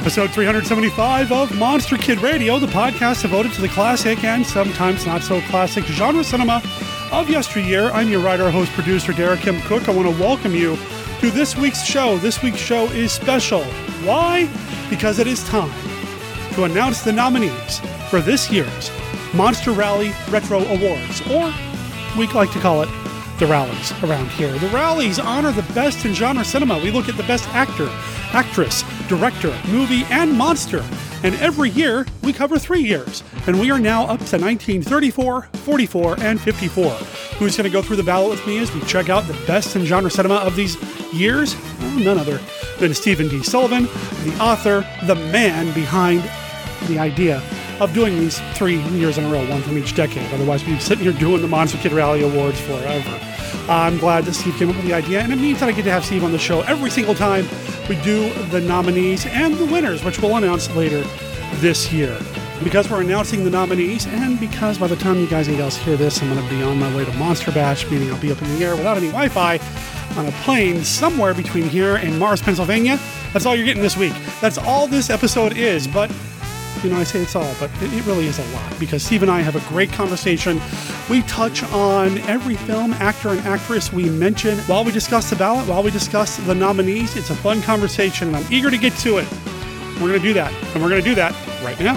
Episode 375 of Monster Kid Radio, the podcast devoted to the classic and sometimes not so classic genre cinema of yesteryear. I'm your writer, host, producer, Derek M. Koch. I want to welcome you to this week's show. This week's show is special. Why? Because it is time to announce the nominees for this year's Monster Rally Retro Awards, or we like to call it the rallies around here. The rallies honor the best in genre cinema. We look at the best actor, actress, director, movie, and monster. And every year, we cover three years. And we are now up to 1934, 44, and 54. Who's going to go through the ballot with me as we check out the best in genre cinema of these years? Well, none other than Stephen D. Sullivan, the author, the man behind the idea of doing these three years in a row, one from each decade. Otherwise, we'd be sitting here doing the Monster Kid Rally Awards forever. I'm glad that Steve came up with the idea, and it means that I get to have Steve on the show every single time we do the nominees and the winners, which we'll announce later this year. Because we're announcing the nominees, and because by the time you guys and gals hear this, I'm going to be on my way to Monster Bash, meaning I'll be up in the air without any Wi Fi on a plane somewhere between here and Mars, Pennsylvania. That's all you're getting this week. That's all this episode is, but you know, I say it's all, but it, really is a lot because Steve and I have a great conversation. We touch on every film, actor, and actress we mention while we discuss the ballot, while we discuss the nominees. It's a fun conversation, and I'm eager to get to it. We're going to do that, and we're going to do that right now.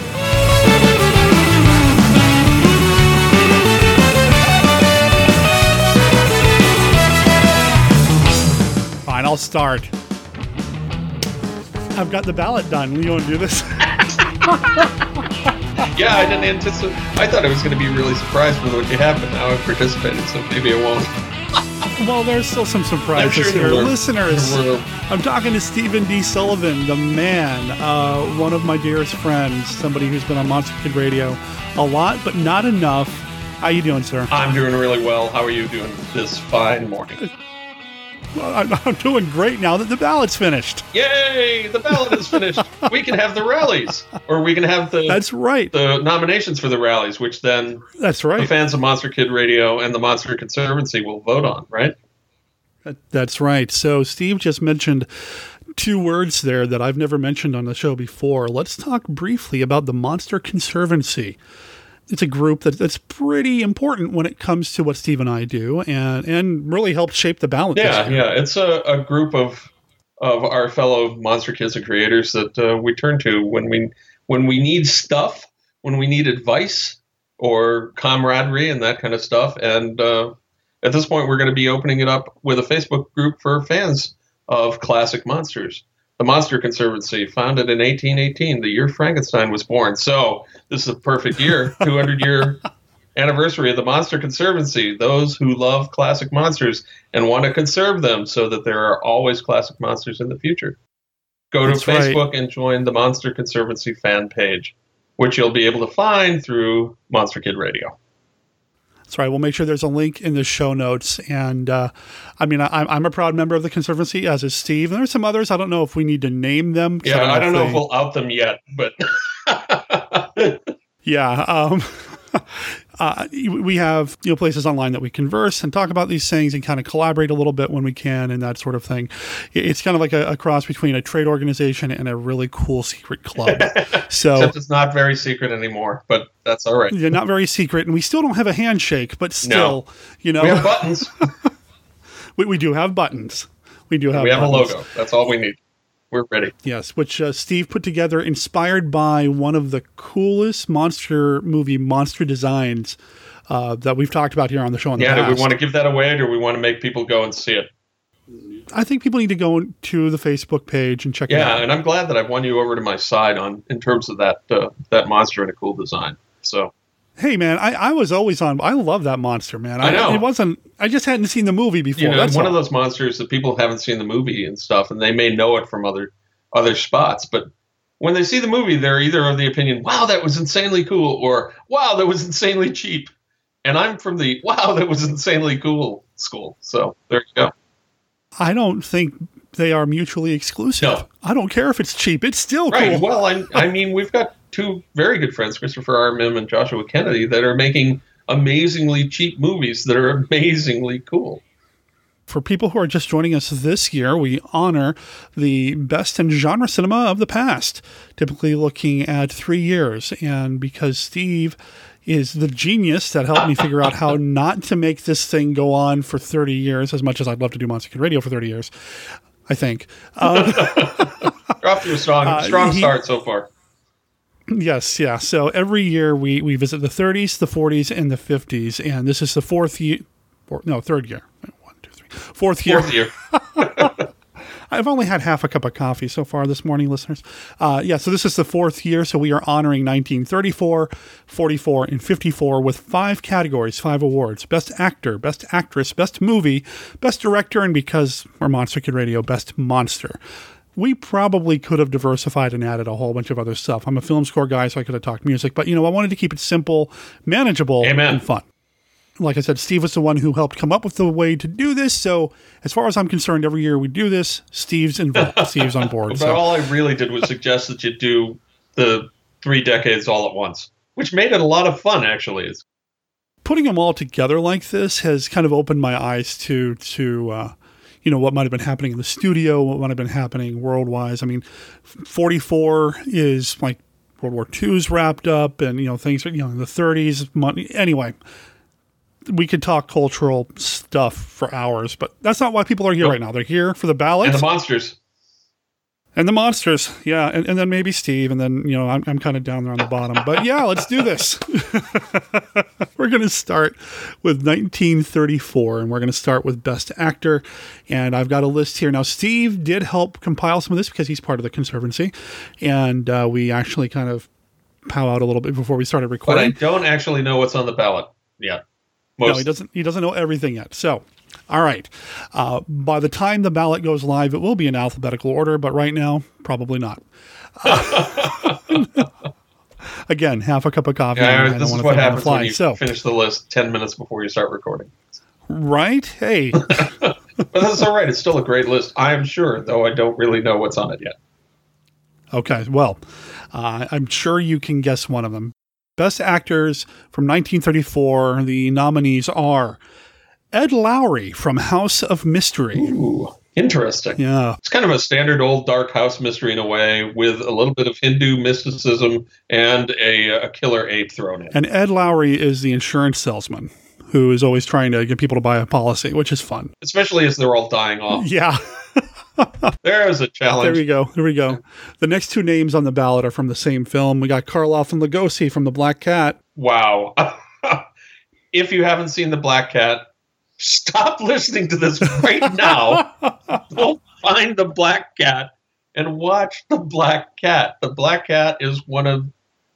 Fine, I'll start. I've got the ballot done. You want to do this? yeah, I didn't anticipate. I thought I was going to be really surprised with what you have, but now I've participated, so maybe I won't. well, there's still some surprises sure here. Listeners, I'm talking to Stephen D. Sullivan, the man, uh, one of my dearest friends, somebody who's been on Monster Kid Radio a lot, but not enough. How you doing, sir? I'm doing really well. How are you doing this fine morning? I'm doing great now that the ballot's finished. Yay! The ballot is finished. we can have the rallies, or we can have the that's right the nominations for the rallies, which then that's right the fans of Monster Kid Radio and the Monster Conservancy will vote on, right? That's right. So Steve just mentioned two words there that I've never mentioned on the show before. Let's talk briefly about the Monster Conservancy it's a group that, that's pretty important when it comes to what Steve and I do, and and really helped shape the balance. Yeah, yeah, it's a, a group of of our fellow monster kids and creators that uh, we turn to when we when we need stuff, when we need advice or camaraderie and that kind of stuff. And uh, at this point, we're going to be opening it up with a Facebook group for fans of classic monsters the Monster Conservancy, founded in 1818, the year Frankenstein was born. So this is a perfect year, 200 year anniversary of the Monster Conservancy. Those who love classic monsters and want to conserve them so that there are always classic monsters in the future. Go to Facebook right. and join the Monster Conservancy fan page, which you'll be able to find through Monster Kid Radio. Right. We'll make sure there's a link in the show notes. And uh, I mean, I, am a proud member of the Conservancy, as is Steve. And there's some others. I don't know if we need to name them. Yeah, I don't know, I don't if, know if we'll out them yet, but. yeah. Um, uh, we have you know places online that we converse and talk about these things and kind of collaborate a little bit when we can and that sort of thing. It's kind of like a, a cross between a trade organization and a really cool secret club. So Except it's not very secret anymore, but that's all right. Yeah, not very secret, and we still don't have a handshake, but still, no. you know, we have buttons. we, we do have buttons. We do have. We have buttons. a logo. That's all we need we're ready. Yes, which uh, Steve put together, inspired by one of the coolest monster movie monster designs uh, that we've talked about here on the show. yeah, do we want to give that away, or do we want to make people go and see it? I think people need to go to the Facebook page and check yeah, it out. Yeah, and I'm glad that I've won you over to my side on in terms of that uh, that monster and a cool design. So Hey man, I, I was always on. I love that monster, man. I, I know it wasn't. I just hadn't seen the movie before. You know, That's one all. of those monsters that people haven't seen the movie and stuff, and they may know it from other other spots, but when they see the movie, they're either of the opinion, "Wow, that was insanely cool," or "Wow, that was insanely cheap." And I'm from the "Wow, that was insanely cool" school. So there you go. I don't think they are mutually exclusive. No. I don't care if it's cheap; it's still right. cool. Well, I, I mean, we've got two very good friends, Christopher R. Mihm and Joshua Kennedy, that are making amazingly cheap movies that are amazingly cool. For people who are just joining us this year, we honor the best in genre cinema of the past, typically looking at three years. And because Steve is the genius that helped me figure out how not to make this thing go on for 30 years, as much as I'd love to do Monster Kid Radio for 30 years, I think. Um, You're off to a strong, Uh, strong he- start so far. Yes, yeah. So every year we, we visit the 30s, the 40s, and the 50s, and this is the fourth year, no, third year. One, two, three, fourth year. Fourth year. I've only had half a cup of coffee so far this morning, listeners. Uh, yeah, so this is the fourth year, so we are honoring 1934, 44, and 54 with five categories, five awards: Best Actor, Best Actress, Best Movie, Best Director, and because we're Monster Kid Radio, Best Monster. We probably could have diversified and added a whole bunch of other stuff. I'm a film score guy, so I could have talked music, but you know, I wanted to keep it simple, manageable, Amen. and fun like I said, Steve was the one who helped come up with the way to do this. So, as far as I'm concerned, every year we do this, Steve's involved. Steve's on board. But So, all I really did was suggest that you do the three decades all at once, which made it a lot of fun, actually. It's, putting them all together like this has kind of opened my eyes to to uh, you know what might have been happening in the studio, what might have been happening worldwide. I mean, 44 is like World War II's wrapped up, and you know things. You know, in the 30s. Money, anyway. We could talk cultural stuff for hours, but that's not why people are here right now. They're here for the ballots. and the monsters. And the monsters, yeah, and, and then maybe Steve, and then you know I'm, I'm kind of down there on the bottom, but yeah, let's do this. we're going to start with 1934, and we're going to start with Best Actor, and I've got a list here now. Steve did help compile some of this because he's part of the conservancy, and uh, we actually kind of pow out a little bit before we started recording But I don't actually know what's on the ballot yet. No, he doesn't. He doesn't know everything yet. So, all right. Uh, by the time the ballot goes live, it will be in alphabetical order, but right now, probably not. Again, half a cup of coffee. Yeah, I don't this is want to what think on the happens when you So, finish the list 10 minutes before you start recording. right? Hey, But that's all right. It's still a great list, I am sure, though I don't really know what's on it yet. okay. Well, uh, I'm sure you can guess one of them. Best actors from 1934. The nominees are Ed Lowry from House of Mystery. Ooh, interesting. Yeah, It's kind of a standard old dark house mystery in a way, with a little bit of Hindu mysticism and a, a killer ape thrown in. And Ed Lowry is the insurance salesman who is always trying to get people to buy a policy, which is fun. Especially as they're all dying off. Yeah, There's a challenge. there we go. There we go. The next two names on the ballot are from the same film. We got Karloff and Lugosi from The Black Cat. Wow. if you haven't seen The Black Cat, stop listening to this right now. Go find The Black Cat and watch The Black Cat. The Black Cat is one of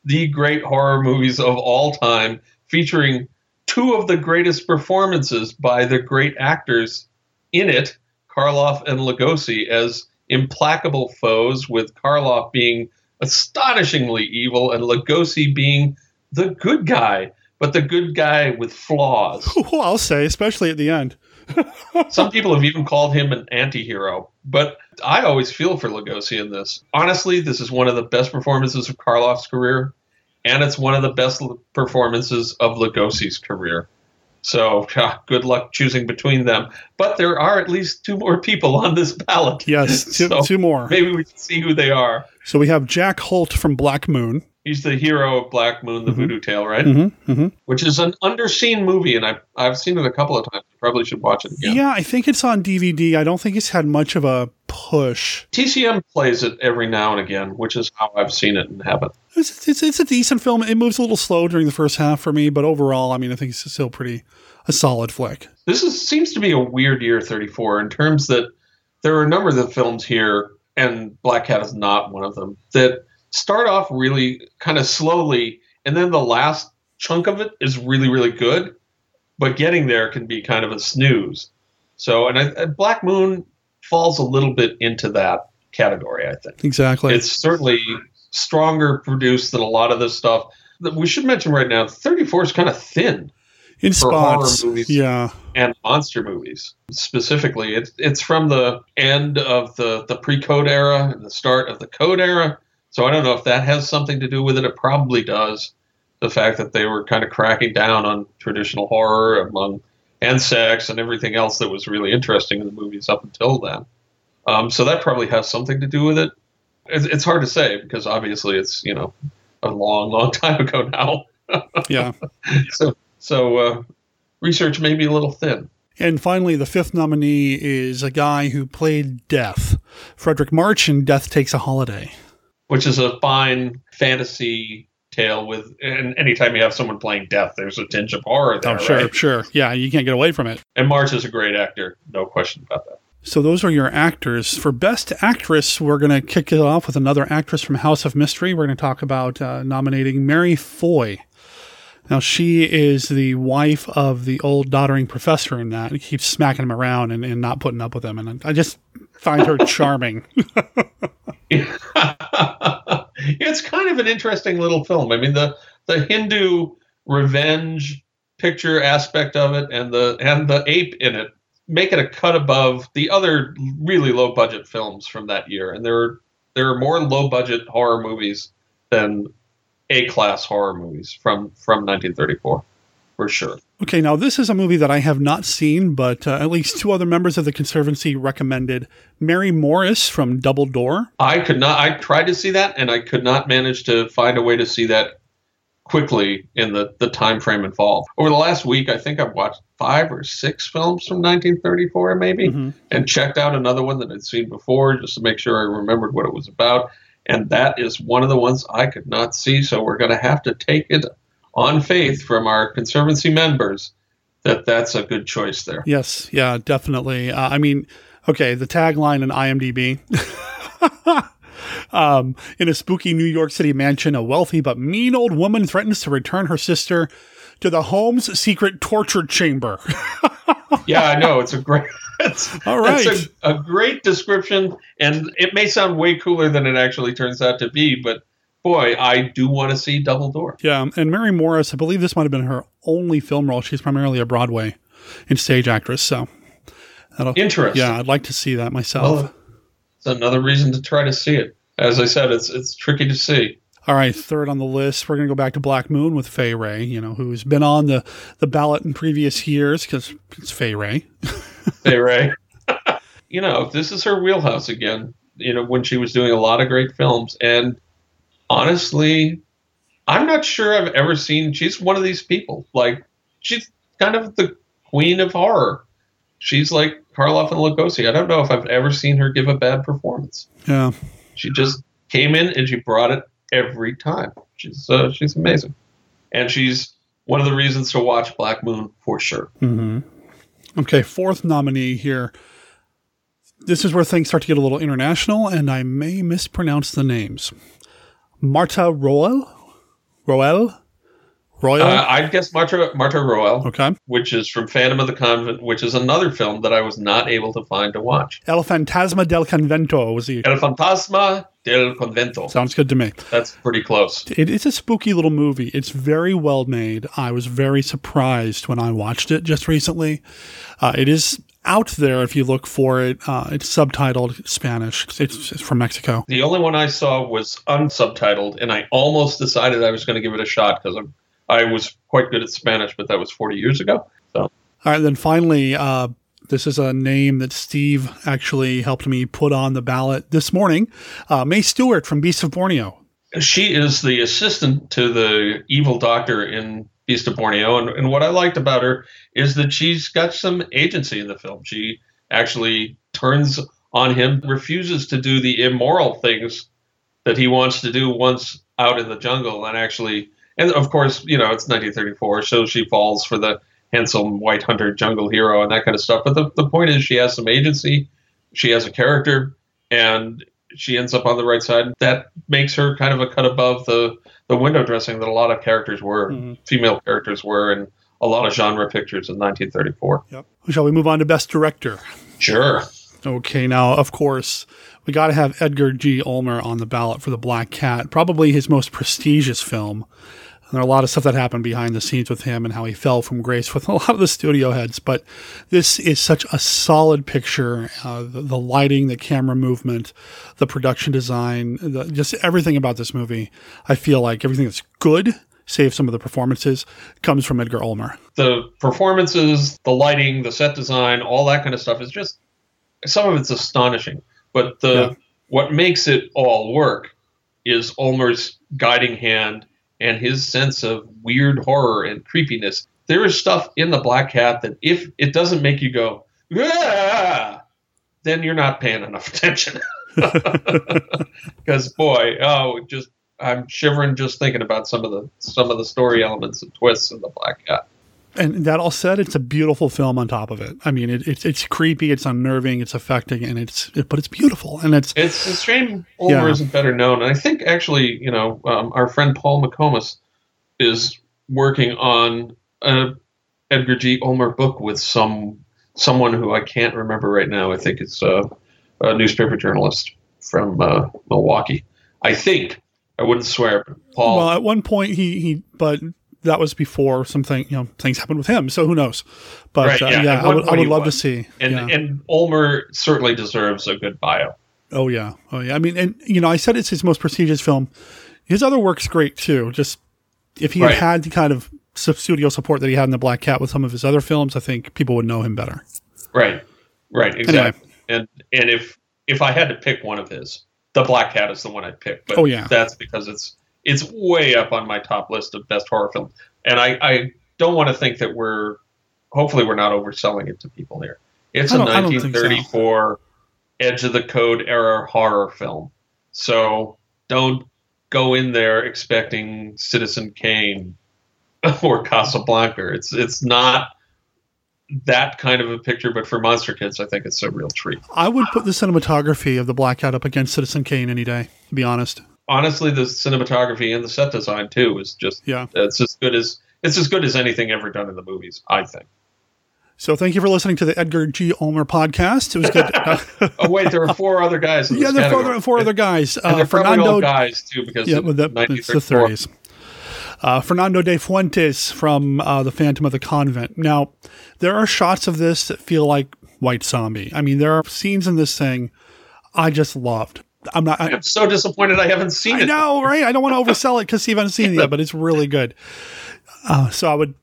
the great horror movies of all time, featuring two of the greatest performances by the great actors in it, Karloff and Lugosi, as implacable foes, with Karloff being astonishingly evil and Lugosi being the good guy, but the good guy with flaws. Well, I'll say, especially at the end. Some people have even called him an anti-hero, but I always feel for Lugosi in this. Honestly, this is one of the best performances of Karloff's career, and it's one of the best performances of Lugosi's career. So, ah, good luck choosing between them. But there are at least two more people on this ballot. Yes, two, So, two more. Maybe we can see who they are. So we have Jack Holt from Black Moon. He's the hero of Black Moon, the Voodoo Tale, right? Mm-hmm, mm-hmm. Which is an underseen movie, and I've, I've seen it a couple of times. You probably should watch it again. Yeah, I think it's on DVD. I don't think it's had much of a push. TCM plays it every now and again, which is how I've seen it and haven't. It's, it's, it's a decent film. It moves a little slow during the first half for me, but overall, I mean, I think it's still pretty a solid flick. This is seems to be a weird year 34 in terms that there are a number of the films here, and Black Cat is not one of them, that start off really kind of slowly, and then the last chunk of it is really, really good, but getting there can be kind of a snooze. So, and I, and Black Moon falls a little bit into that category, I think. Exactly. It's certainly stronger produced than a lot of this stuff. That We should mention right now, 34 is kind of thin in spots. movies. Yeah. and monster movies specifically. It's it's from the end of the the pre-code era and the start of the code era. So I don't know if that has something to do with it. It probably does. The fact that they were kind of cracking down on traditional horror among and sex and everything else that was really interesting in the movies up until then. Um, so that probably has something to do with it. It's, it's hard to say because obviously it's you know a long, long time ago now. yeah. So so uh, research may be a little thin. And finally, the fifth nominee is a guy who played Death, Fredric March in Death Takes a Holiday. Which is a fine fantasy tale with, and anytime you have someone playing Death, there's a tinge of horror there, i'm sure, right? sure. Yeah, you can't get away from it. And March is a great actor, no question about that. So those are your actors. For Best Actress, we're going to kick it off with another actress from House of Mystery. We're going to talk about uh, nominating Mary Foy now, she is the wife of the old doddering professor in that. He keeps smacking him around and, and not putting up with him. And I just find her charming. it's kind of an interesting little film. I mean, the, the Hindu revenge picture aspect of it and the and the ape in it make it a cut above the other really low budget films from that year. And there are there are more low budget horror movies than a class horror movies from from 1934 for sure. Okay, now this is a movie that I have not seen, but uh, at least two other members of the Conservancy recommended Mary Morris from Double Door. I could not. I tried to see that, and I could not manage to find a way to see that quickly in the the time frame involved. Over the last week, I think I've watched five or six films from 1934, maybe, mm-hmm. and checked out another one that I'd seen before just to make sure I remembered what it was about and that is one of the ones I could not see. So we're going to have to take it on faith from our conservancy members that that's a good choice there. Yes, yeah, definitely. Uh, I mean, okay, the tagline in IMDb. um, in a spooky New York City mansion, a wealthy but mean old woman threatens to return her sister to the home's secret torture chamber. yeah, I know. It's a great. It's, All right. It's a, a great description, and it may sound way cooler than it actually turns out to be, but boy, I do want to see Double Door. Yeah, um, and Mary Morris, I believe this might have been her only film role. She's primarily a Broadway and stage actress, so that'll, interesting. Yeah, I'd like to see that myself. Well, it's another reason to try to see it. As I said, it's it's tricky to see. All right, third on the list, we're going to go back to Black Moon with Fay Wray, you know, who's been on the, the ballot in previous years because it's Fay Wray. Fay Wray. you know, this is her wheelhouse again, you know, when she was doing a lot of great films. And honestly, I'm not sure I've ever seen, she's one of these people. Like, she's kind of the queen of horror. She's like Karloff and Lugosi. I don't know if I've ever seen her give a bad performance. Yeah. She just came in and she brought it every time. She's uh, she's amazing, and she's one of the reasons to watch Black Moon for sure. Mm-hmm. Okay, fourth nominee here. This is where things start to get a little international, and I may mispronounce the names. Marta Roel, Roel, Royal? Uh, I'd guess Marta, Marta Roel. Okay. Which is from Phantom of the Convent, which is another film that I was not able to find to watch. El Fantasma del Convento was the. El Fantasma del Convento. Sounds good to me. That's pretty close. It, it's a spooky little movie. It's very well made. I was very surprised when I watched it just recently. Uh, it is out there if you look for it. Uh, it's subtitled Spanish. It's, it's, from Mexico. The only one I saw was unsubtitled, and I almost decided I was going to give it a shot because I'm I was quite good at Spanish, but that was 40 years ago. So, all right, then finally, uh, this is a name that Steve actually helped me put on the ballot this morning. Uh, Mae Stuart from Beast of Borneo. She is the assistant to the evil doctor in Beast of Borneo, and, and what I liked about her is that she's got some agency in the film. She actually turns on him, refuses to do the immoral things that he wants to do once out in the jungle, and actually and of course, you know, it's 1934, so she falls for the handsome white hunter jungle hero and that kind of stuff. But the, the point is, she has some agency, she has a character, and she ends up on the right side. That makes her kind of a cut above the, the window dressing that a lot of characters were, mm-hmm. female characters were, in a lot of genre pictures in 1934. Yep. Shall we move on to Best Director? Sure. Okay, now, of course, we got to have Edgar G. Ulmer on the ballot for The Black Cat, probably his most prestigious film. There are a lot of stuff that happened behind the scenes with him and how he fell from grace with a lot of the studio heads. But this is such a solid picture. Uh, the, the, lighting, the camera movement, the production design, the, just everything about this movie. I feel like everything that's good save some of the performances comes from Edgar Ulmer. The performances, the lighting, the set design, all that kind of stuff is just some of it's astonishing. But the yeah. what makes it all work is Ulmer's guiding hand and his sense of weird horror and creepiness. There is stuff in the Black Cat that if it doesn't make you go, ah, then you're not paying enough attention. Because boy, oh, just I'm shivering just thinking about some of the some of the story elements and twists in the Black Cat. And that all said, it's a beautiful film. On top of it, I mean, it, it's it's creepy, it's unnerving, it's affecting, and it's it, but it's beautiful, and it's it's a shame Ulmer yeah. isn't better known. And I think actually, you know, um, our friend Paul McComas is working on a Edgar G. Ulmer book with some someone who I can't remember right now. I think it's uh, a newspaper journalist from uh, Milwaukee. I think I wouldn't swear. Paul. Well, at one point he he, but that was before something you know things happened with him. So who knows? But right, yeah, uh, yeah I would, I would love was. to see. And yeah. and Ulmer certainly deserves a good bio. Oh yeah, oh yeah. I mean, and you know, I said it's his most prestigious film. His other work's great too. Just if he right. had had the kind of studio support that he had in the Black Cat with some of his other films, I think people would know him better. Right, right, exactly. Anyway. And and if if I had to pick one of his, the Black Cat is the one I'd pick. But oh yeah, that's because it's it's way up on my top list of best horror films, and I I don't want to think that we're hopefully we're not overselling it to people here. It's a 1934 so. edge of the code era horror film, so don't go in there expecting Citizen Kane or Casablanca. It's it's not that kind of a picture, but for Monster Kids, I think it's a real treat. I would put the cinematography of the Black Cat up against Citizen Kane any day. To be honest. Honestly, the cinematography and the set design too is just yeah, it's as good as it's as good as anything ever done in the movies. I think. So thank you for listening to the Edgar G. Ulmer podcast. It was good. oh wait, there are four other guys. yeah, there are four, four other guys. Uh, Fernando guys too, because yeah, well, that, it's the thirties. Uh, Fernando de Fuentes from uh, The Phantom of the Convent. Now, there are shots of this that feel like White Zombie. I mean, there are scenes in this thing I just loved. I'm not. I, am so disappointed I haven't seen I it. No, right? I don't want to oversell it because you haven't seen it yet, but it's really good. Uh, so I would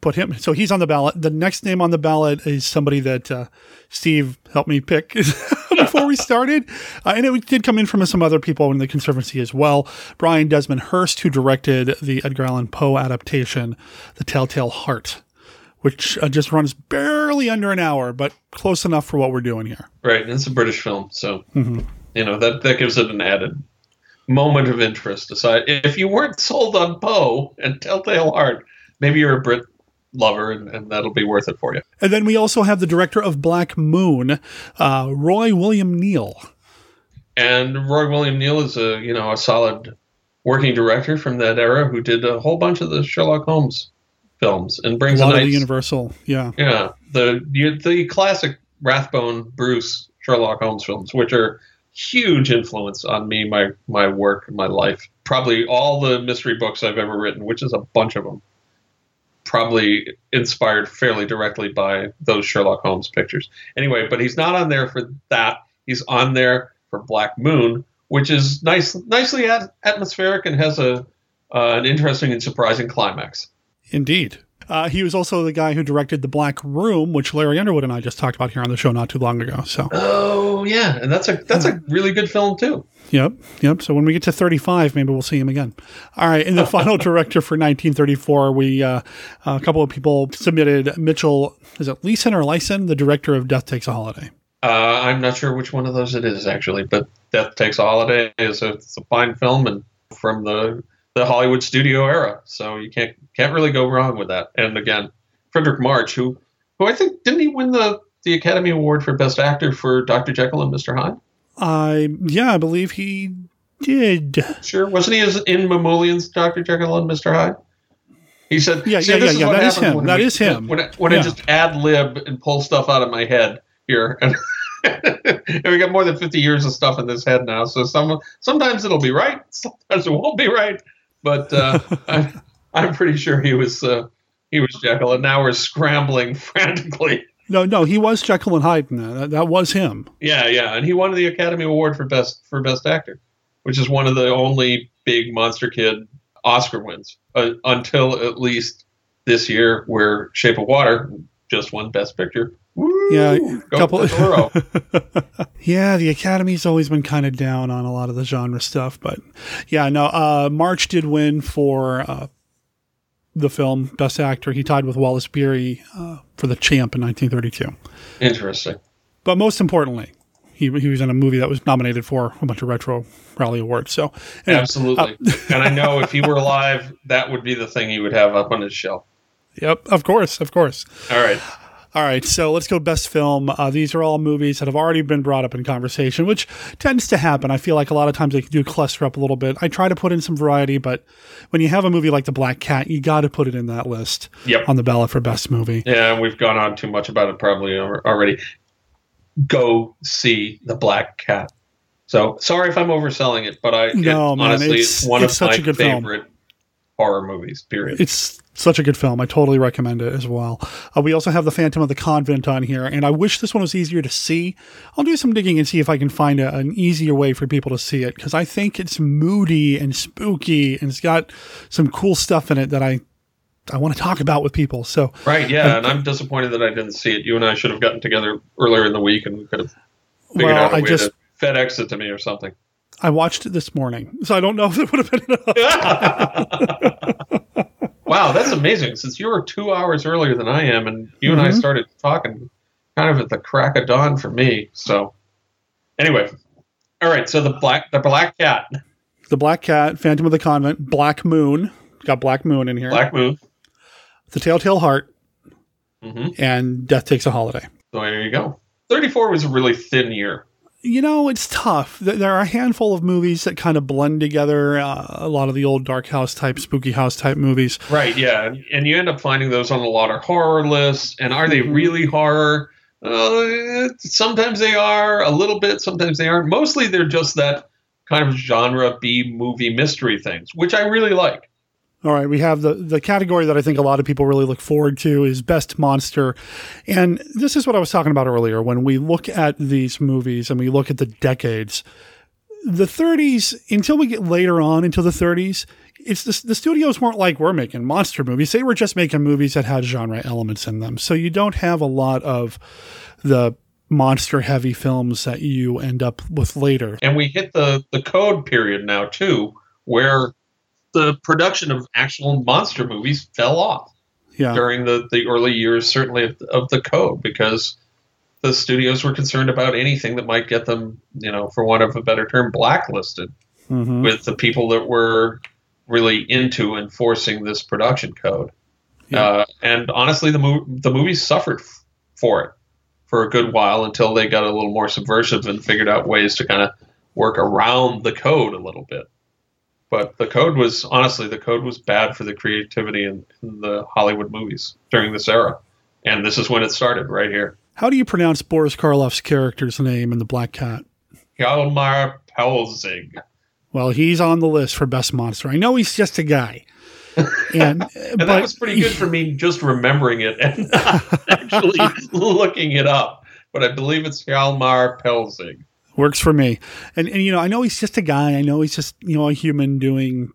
put him. So he's on the ballot. The next name on the ballot is somebody that uh, Steve helped me pick before we started, uh, and it did come in from some other people in the Conservancy as well. Brian Desmond Hurst, who directed the Edgar Allan Poe adaptation, The Telltale Heart, which uh, just runs barely under an hour, but close enough for what we're doing here. Right, and it's a British film, so mm-hmm. You know that that gives it an added moment of interest. Aside, if you weren't sold on Poe and Telltale Heart maybe you're a Brit lover, and, and, that'll be worth it for you. And then we also have the director of Black Moon, uh, Roy William Neill. And Roy William Neill is a you know a solid working director from that era who did a whole bunch of the Sherlock Holmes films and brings a lot a nice, of the Universal, yeah, yeah, the the classic Rathbone Bruce Sherlock Holmes films, which are huge influence on me, my my work, my life. Probably all the mystery books I've ever written, which is a bunch of them probably inspired fairly directly by those Sherlock Holmes pictures. Anyway, but he's not on there for that. He's on there for Black Moon, which is nice, nicely atmospheric and has a uh, an interesting and surprising climax. Indeed. Uh, he was also the guy who directed The Black Room, which Larry Underwood and I just talked about here on the show not too long ago. So. Oh yeah, and that's a that's a really good film too. Yep, yep. So when we get to 35, maybe we'll see him again. All right, and the final director for 1934, we uh, a couple of people submitted Mitchell. Is it Leeson or Lyson, the director of Death Takes a Holiday? Uh, I'm not sure which one of those it is actually, but Death Takes a Holiday is a, it's a fine film and from the the Hollywood studio era. So you can't can't really go wrong with that. And again, Fredric March, who who I think didn't he win the the Academy Award for Best Actor for Dr. Jekyll and Mr. Hyde? I yeah, I believe he did. Sure, wasn't he as in Mamoulian's Dr. Jekyll and Mr. Hyde? He said, "Yeah, yeah, yeah, yeah. That is him. That we, is him. When, I, when yeah. I just ad lib and pull stuff out of my head here, and, and we got more than fifty years of stuff in this head now. So some sometimes it'll be right, sometimes it won't be right but uh, I'm, I'm pretty sure he was uh, he was Jekyll, and now we're scrambling frantically. No, no, he was Jekyll and Hyde. That, that was him. Yeah, yeah, and he won the Academy Award for best for best actor, which is one of the only big Monster Kid Oscar wins uh, until at least this year, where Shape of Water just won Best Picture. Woo! Yeah, couple. Yeah, the Academy's always been kind of down on a lot of the genre stuff, but yeah, no. Uh, March did win for uh, the film Best Actor. He tied with Wallace Beery uh, for The Champ in 1932. Interesting. But most importantly, he, he was in a movie that was nominated for a bunch of retro rally awards. So anyway, Absolutely. and I know if he were alive, that would be the thing he would have up on his shelf. yep, of course, of course. All right. All right, so let's go best film. Uh, these are all movies that have already been brought up in conversation, which tends to happen. I feel like a lot of times they do cluster up a little bit. I try to put in some variety, but when you have a movie like The Black Cat, you got to put it in that list Yep. on the ballot for best movie. Yeah, we've gone on too much about it probably already. Go see the Black Cat. So sorry if I'm overselling it, but I No, it, man, honestly it's- one it's of such my a good film. Horror movies. Period. It's such a good film. I totally recommend it as well. Uh, we also have The Phantom of the Convent on here, and I wish this one was easier to see. I'll do some digging and see if I can find a, an easier way for people to see it because I think it's moody and spooky and it's got some cool stuff in it that I I want to talk about with people. So right? Yeah, and I'm disappointed that I didn't see it. You and I should have gotten together earlier in the week, and we could have figured Well, out a I way just- to FedEx it to me or something. I watched it this morning, so I don't know if it would have been enough. wow, that's amazing. Since you were two hours earlier than I am, and you and I Mhm. started talking kind of at the crack of dawn for me. So, anyway, all right. So the black, the black cat, the Black Cat, Phantom of the Convent, Black Moon. Got Black Moon in here. Black Moon. The Telltale Heart, hmm and Death Takes a Holiday. So there you go. Thirty-four was a really thin year. You know, it's tough. There are a handful of movies that kind of blend together. Uh, a lot of the old dark house type, spooky house type movies. Right, yeah, and, you end up finding those on a lot of horror lists. And are they Mhm. really horror? Uh, sometimes they are, a little bit. Sometimes they aren't. Mostly, they're just that kind of genre B movie mystery things, which I really like. All right, we have the the category that I think a lot of people really look forward to is best monster, and this is what I was talking about earlier. When we look at these movies and we look at the decades, the 30s until we get later on into the 30s. It's the, the studios weren't like we're making monster movies. They were just making movies that had genre elements in them. So you don't have a lot of the monster heavy films that you end up with later. and we hit the the code period now too where the production of actual monster movies fell off Yeah. during the the early years certainly of, of the code because the studios were concerned about anything that might get them you know for want of a better term blacklisted hmm with the people that were really into enforcing this production code Yeah. uh, and honestly the, mo- the movies suffered f- for it for a good while until they got a little more subversive and figured out ways to kind of work around the code a little bit. But the code was honestly the code was bad for the creativity in, in the Hollywood movies during this era, and this is when it started right here. How do you pronounce Boris Karloff's character's name in The Black Cat? Hjalmar Poelzig. Well, he's on the list for best monster. I know he's just a guy, and, And but that was pretty good for me just remembering it and not actually looking it up. But I believe it's Hjalmar Poelzig. Works for me. And and you know, I know he's just a guy. I know he's just you know a human doing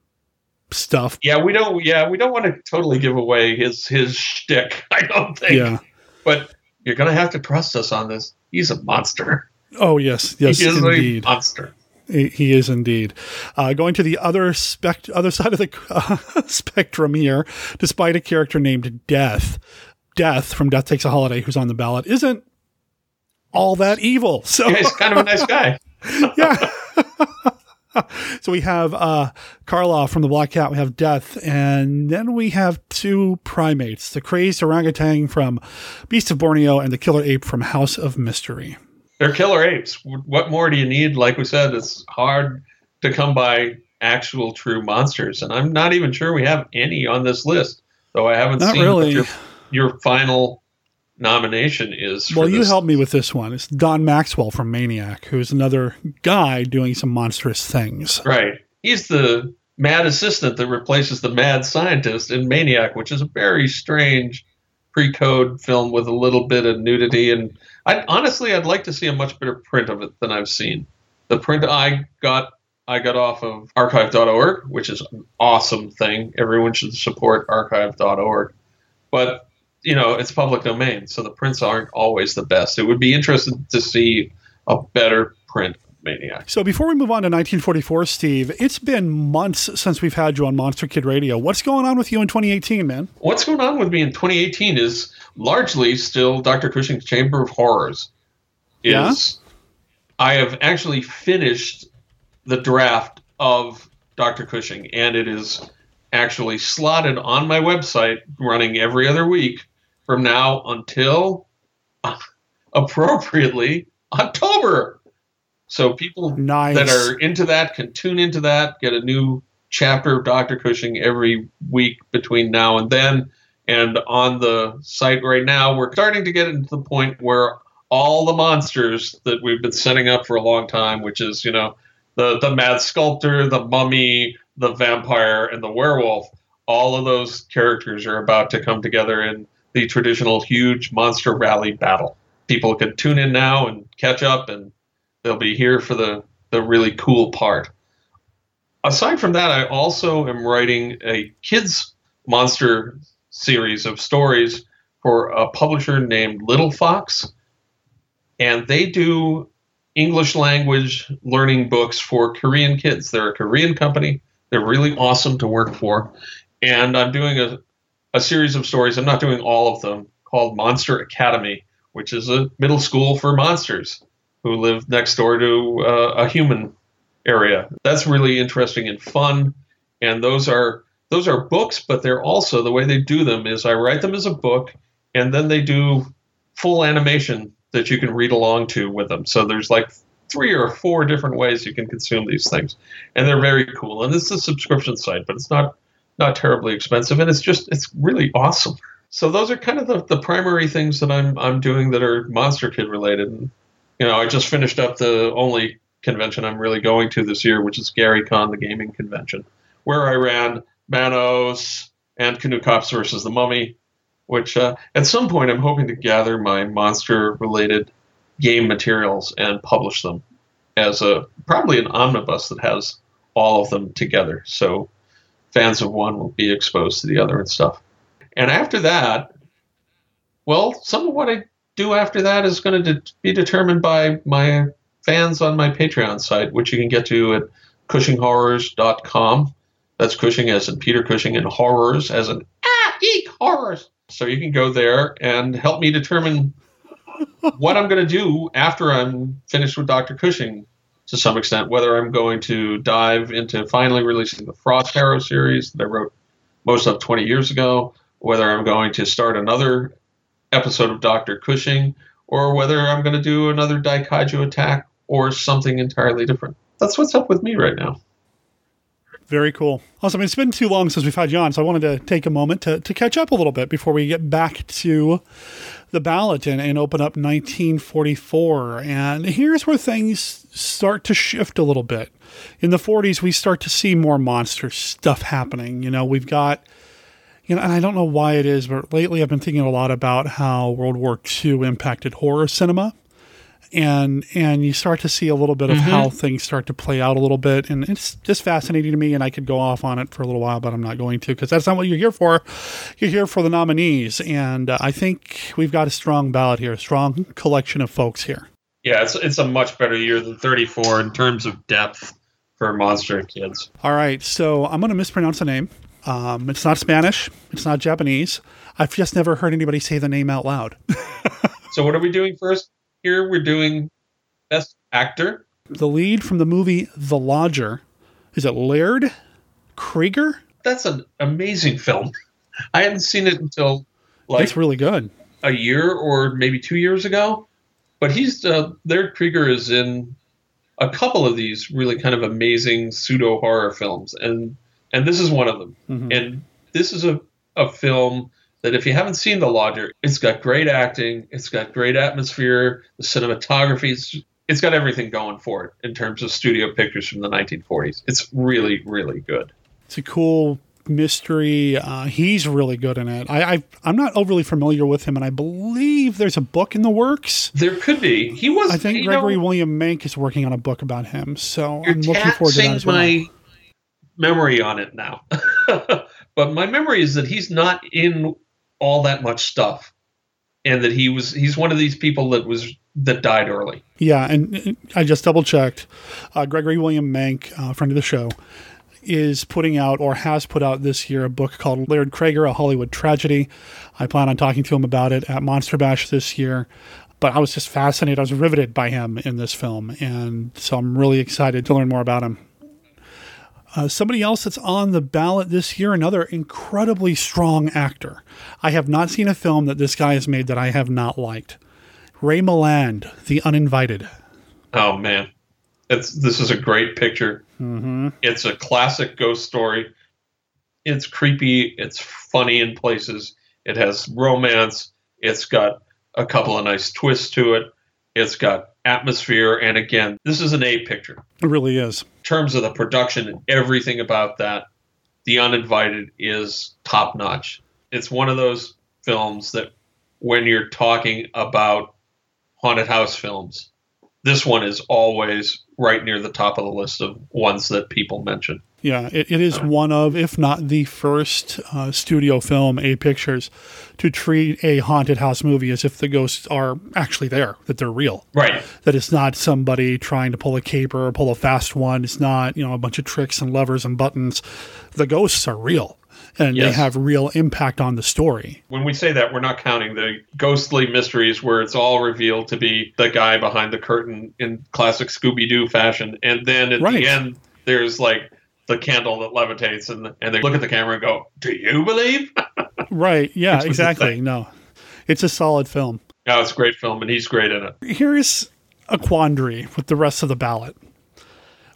stuff. Yeah, we don't. Yeah, we don't want to totally give away his his shtick. I don't think. Yeah. But you're gonna have to trust us on this. He's a monster. Oh yes, yes, he is indeed. a monster. He he is indeed. Uh, going to the other spect- other side of the uh, spectrum here, despite a character named Death, Death from Death Takes a Holiday, who's on the ballot, isn't all that evil. So Yeah, he's kind of a nice guy. yeah. so we have uh, Karloff from the Black Cat. We have Death, and then we have two primates: the crazed orangutan from Beast of Borneo and the killer ape from House of Mystery. They're killer apes. What more do you need? Like we said, it's hard to come by actual true monsters, and I'm not even sure we have any on this list. Though I haven't Not seen really. your, your final nomination is. Well, you this. helped me with this one. It's Don Maxwell from Maniac, who's another guy doing some monstrous things. Right. He's the mad assistant that replaces the mad scientist in Maniac, which is a very strange pre-code film with a little bit of nudity and I honestly I'd like to see a much better print of it than I've seen. The print I got I got off of archive.org, which is an awesome thing. Everyone should support archive.org. But, you know, it's public domain, so the prints aren't always the best. It would be interesting to see a better print Maniac. So before we move on to 1944, Steve, it's been months since we've had you on Monster Kid Radio. What's going on with you in 2018, man? What's going on with me in 2018 is largely still Dr. Cushing's Chamber of Horrors. Is yeah? I have actually finished the draft of Dr. Cushing, and it is actually slotted on my website, running every other week from now until uh, appropriately October. So people nice. that are into that can tune into that, get a new chapter of Dr. Cushing every week between now and then. And on the site right now, we're starting to get into the point where all the monsters that we've been setting up for a long time, which is, you know, the, the mad sculptor, the mummy, the vampire, and the werewolf, all of those characters are about to come together in the traditional huge monster rally battle. People can tune in now and catch up and They'll be here for the, the really cool part. Aside from that, I also am writing a kids monster series of stories for a publisher named Little Fox. And they do English language learning books for Korean kids. They're a Korean company. They're really awesome to work for. And I'm doing a, a series of stories, I'm not doing all of them, called Monster Academy, which is a middle school for monsters who live next door to uh, a human area. That's really interesting and fun. And those are those are books, but they're also the way they do them is I write them as a book, and then they do full animation that you can read along to with them. So there's like three or four different ways you can consume these things, and they're very cool. And it's a subscription site, but it's not not terribly expensive, and it's just it's really awesome. So those are kind of the, the primary things that I'm I'm doing that are Monster Kid related. And you know, I just finished up the only convention I'm really going to this year, which is Gary Con, the gaming convention, where I ran Manos and Canoe Cops versus the Mummy, which uh, at some point I'm hoping to gather my monster related game materials and publish them as a probably an omnibus that has all of them together. So fans of one will be exposed to the other and stuff. And after that, well, some of what I do after that is going to de- be determined by my fans on my Patreon site, which you can get to at CushingHorrors.com. That's Cushing as in Peter Cushing and horrors as in ah eek horrors. So you can go there and help me determine what I'm going to do after I'm finished with Dr. Cushing to some extent, whether I'm going to dive into finally releasing the Frost Harrow series that I wrote most of 20 years ago, whether I'm going to start another episode of Doctor Cushing, or whether I'm going to do another Daikaiju attack or something entirely different. That's what's up with me right now. Very cool. Awesome. It's been too long since we've had you on, so I wanted to take a moment to, to catch up a little bit before we get back to the ballot and, and open up 1944. And here's where things start to shift a little bit. In the 40s, we start to see more monster stuff happening. You know, we've got you know, and I don't know why it is, but lately I've been thinking a lot about how World War II impacted horror cinema. And and you start to see a little bit of mm-hmm. how things start to play out a little bit, and it's just fascinating to me. And I could go off on it for a little while, but I'm not going to because that's not what you're here for. You're here for the nominees, and uh, I think we've got a strong ballot here, a strong collection of folks here. Yeah, it's it's a much better year than 34 in terms of depth for monster kids. All right, so I'm going to mispronounce the name. Um, it's not Spanish. It's not Japanese. I've just never heard anybody say the name out loud. so what are we doing first? Here we're doing best actor. The lead from the movie The Lodger. Is it Laird Cregar? That's an amazing film. I hadn't seen it until like it's really good. A year or maybe two years ago. But he's uh, Laird Cregar is in a couple of these really kind of amazing pseudo horror films, and and this is one of them. Mm-hmm. And this is a, a film that if you haven't seen The Lodger, it's got great acting, it's got great atmosphere, the cinematography, it's, it's got everything going for it in terms of studio pictures from the 1940s. It's really, really good. It's a cool mystery. Uh, he's really good in it. I, I I'm not overly familiar with him, and I believe there's a book in the works. There could be. He was. I think Gregory know, William Mank is working on a book about him, so I'm looking forward to that well. my memory on it now. but my memory is that he's not in all that much stuff, and that he was he's one of these people that was that died early. Yeah, and I just double checked. Uh, Gregory William Mank, uh, friend of the show, is putting out or has put out this year a book called Laird Cregar, A Hollywood Tragedy. I plan on talking to him about it at Monster Bash this year. But I was just fascinated. I was riveted by him in this film. And so I'm really excited to learn more about him. Uh, somebody else that's on the ballot this year, another incredibly strong actor. I have not seen a film that this guy has made that I have not liked. Ray Milland, The Uninvited. Oh man, it's this is a great picture. Mm-hmm. It's a classic ghost story. It's creepy. It's funny in places. It has romance. It's got a couple of nice twists to it. It's got atmosphere. And again, this is an A picture. It really is. In terms of the production and everything about that, The Uninvited is top notch. It's one of those films that when you're talking about haunted house films, this one is always right near the top of the list of ones that people mention. Yeah, it, it is one of, if not the first uh, studio film, A Pictures, to treat a haunted house movie as if the ghosts are actually there, that they're real. Right. That it's not somebody trying to pull a caper or pull a fast one. It's not, you know, a bunch of tricks and levers and buttons. The ghosts are real and they have real impact on the story. When we say that, we're not counting the ghostly mysteries where it's all revealed to be the guy behind the curtain in classic Scooby Doo fashion. And then at Right. the end, there's like the candle that levitates, and, and they look at the camera and go, Do you believe? Right. Yeah, Which was the exactly. No, it's a solid film. Yeah, it's a great film, and he's great in it. here's a quandary with the rest of the ballot.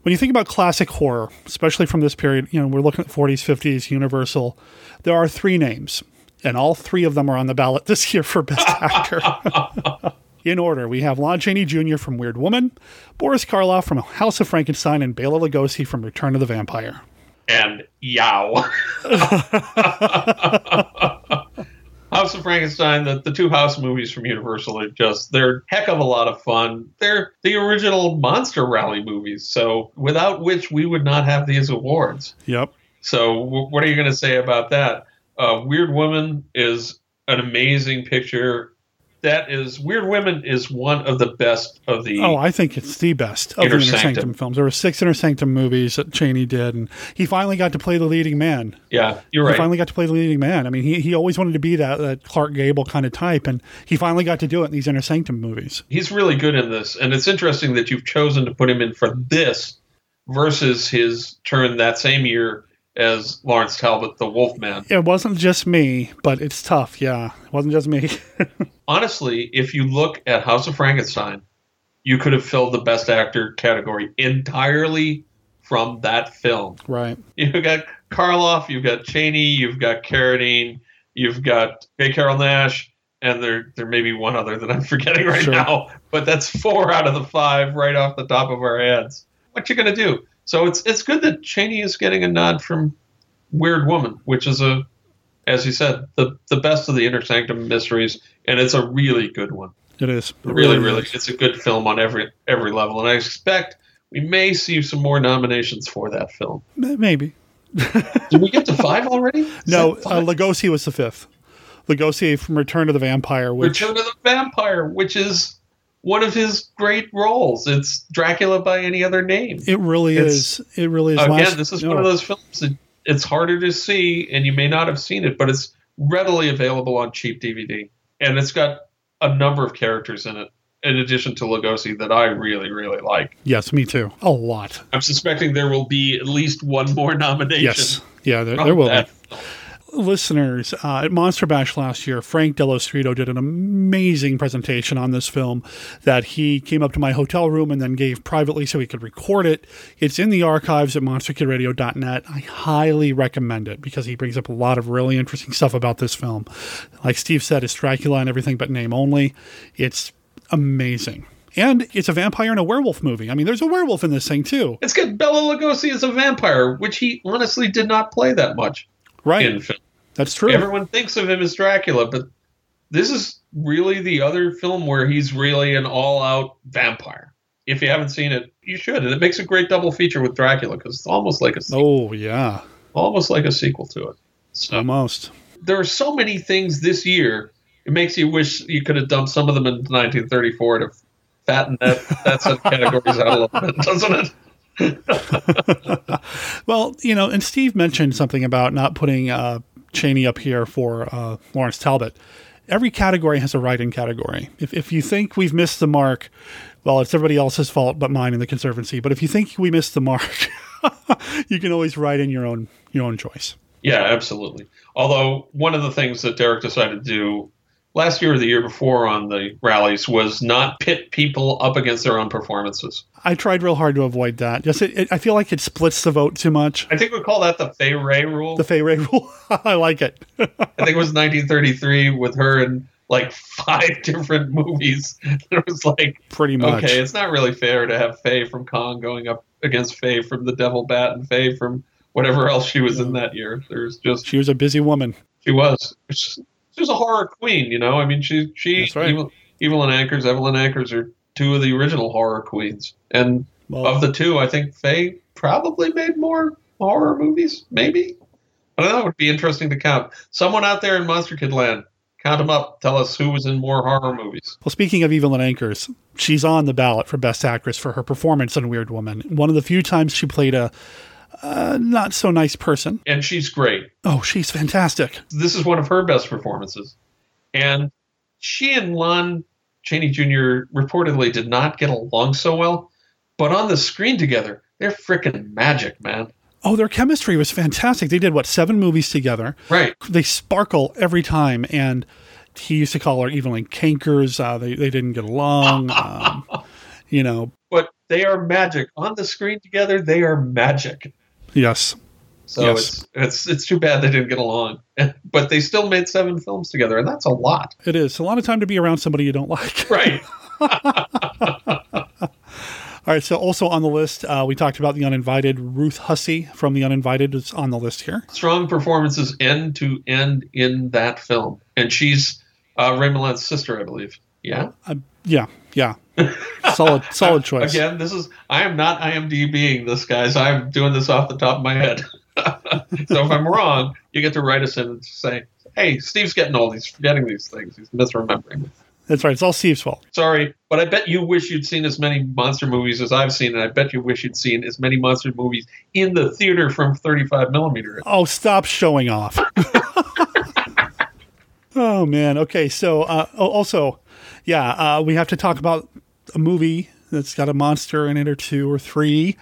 When you think about classic horror, especially from this period, you know, we're looking at 40s, 50s, Universal, there are three names, and all three of them are on the ballot this year for Best Actor. In order, we have Lon Chaney Jr. from Weird Woman, Boris Karloff from House of Frankenstein, and Bela Lugosi from Return of the Vampire. And yow. House of Frankenstein, the, the two house movies from Universal are just, they're heck of a lot of fun. They're the original Monster Rally movies, so without which we would not have these awards. Yep. So, w- what are you going to say about that? Uh, Weird Woman is an amazing picture. That is, Weird Women is one of the best of the. Oh, I think it's the best of the Inner Sanctum. Films. There were six Inner Sanctum movies that Chaney did, and he finally got to play the leading man. yeah, you're right. He finally got to play the leading man. I mean, he, he always wanted to be that, that Clark Gable kind of type, and he finally got to do it in these Inner Sanctum movies. He's really good in this, and it's interesting that you've chosen to put him in for this versus his turn that same year as Lawrence Talbot, the Wolfman. It wasn't just me, but it's tough. Yeah, it wasn't just me. Honestly, if you look at House of Frankenstein, you could have filled the Best Actor category entirely from that film. right. You've got Karloff, you've got Chaney, you've got Carradine, you've got J. Carrol Naish, and there there may be one other that I'm forgetting right Sure. now. But that's four out of the five right off the top of our heads. What you gonna do? So it's it's good that Chaney is getting a nod from Weird Woman, which is a as you said, the the best of the Inner Sanctum mysteries, and it's a really good one. It is. It Really, really, is. it's a good film on every every level, and I expect we may see some more nominations for that film. Maybe. Did we get to five already? Is No, that uh. Lugosi was the fifth. Lugosi from Return of the Vampire, which Return of the Vampire, which is one of his great roles. It's Dracula by any other name. it really It's- is. It really is. Again, last- this is no. one of those films that it's harder to see, and you may not have seen it, but it's readily available on cheap DVD, and it's got a number of characters in it. In addition to Lugosi, that I really, really like. Yes, me too. A lot. I'm suspecting there will be at least one more nomination. Yes. Yeah, there, there will be. Listeners, uh, at Monster Bash last year, Frank Dello Stritto did an amazing presentation on this film that he came up to my hotel room and then gave privately so he could record it. It's in the archives at monsterkidradio.net. I highly recommend it because he brings up a lot of really interesting stuff about this film. Like Steve said, it's Dracula and everything but name only. It's amazing. And it's a vampire and a werewolf movie. I mean, there's a werewolf in this thing too. It's good. got Bela Lugosi is a vampire, which he honestly did not play that much. Right. in film. That's true. Everyone thinks of him as Dracula, but this is really the other film where he's really an all-out vampire. If you haven't seen it, you should, and it makes a great double feature with Dracula because it's almost like a oh yeah, almost like a sequel to it. So almost. there are so many things this year. It makes you wish you could have dumped some of them in 1934 to fatten that that set of categories out a little bit, doesn't it? Well, you know, and Steve mentioned something about not putting uh, Chaney up here for uh, Lawrence Talbot. Every category has a write-in category. If, if you think we've missed the mark, well, it's everybody else's fault but mine in the Conservancy. But if you think we missed the mark, you can always write in your own your own choice. Yeah, absolutely. Although one of the things that Derek decided to do last year or the year before on the rallies was not pit people up against their own performances. I tried real hard to avoid that. Just it, it, I feel like it splits the vote too much. I think we call that the Fay Wray rule. The Fay Wray rule. I like it. I think it was 1933 with her in like five different movies. It was like Pretty much. okay, it's not really fair to have Fay from Kong going up against Fay from The Devil Bat and Fay from whatever else she was in that year. There's just She was a busy woman. she was she was a horror queen, you know. I mean, she she right. Evil, Evil and Anchors, Evelyn Ankers are two of the original horror queens, and Well, of the two, I think Fay probably made more horror movies. Maybe I don't know. It would be interesting to count. Someone out there in Monster Kid Land, count them up. Tell us who was in more horror movies. Well, speaking of Evelyn Ankers, she's on the ballot for Best Actress for her performance in Weird Woman. One of the few times she played a uh, not so nice person. And she's great. Oh, she's fantastic. This is one of her best performances. And she and Lon Chaney Jr. reportedly did not get along so well, but on the screen together, they're freaking magic, man. Oh, their chemistry was fantastic. They did what seven movies together. Right. They sparkle every time, and he used to call her Evelyn Cankers. Uh, they they didn't get along. Um, you know, But they are magic. On the screen together, they are magic. yes, So Yes. it's it's it's too bad they didn't get along. But they still made seven films together, and that's a lot. it is a lot of time to be around somebody you don't like. Right. All right, so also on the list, uh, we talked about the uninvited. Ruth Hussey from the uninvited is on the list here. Strong performances end to end in that film. And she's uh, Ray Milland's sister, I believe. Yeah. Uh, yeah, yeah, solid, solid choice. Again, this is I am not IMDBing this, guys. I'm doing this off the top of my head. so if I'm wrong, you get to write us in and say, "Hey, Steve's getting old. He's forgetting these things. He's misremembering." That's right. It's all Steve's fault. Sorry, but I bet you wish you'd seen as many monster movies as I've seen, and I bet you wish you'd seen as many monster movies in the theater from 35 millimeter. Oh, stop showing off. oh man. Okay, so uh, also, yeah, uh, we have to talk about a movie that's got a monster in it or two or three.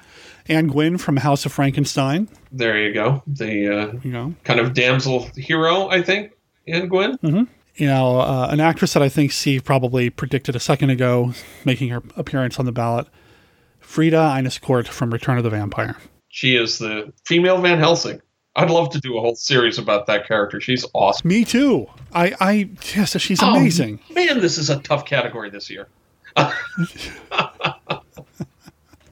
Anne Gwynne from House of Frankenstein. There you go. The uh, You know, kind of damsel hero, I think, in Gwen. You know, uh, an actress that I think Steve probably predicted a second ago, making her appearance on the ballot. Frieda Inescort from Return of the Vampire. She is the female Van Helsing. I'd love to do a whole series about that character. She's awesome. Me too. I, I, yes, she's Oh, amazing. man, this is a tough category this year.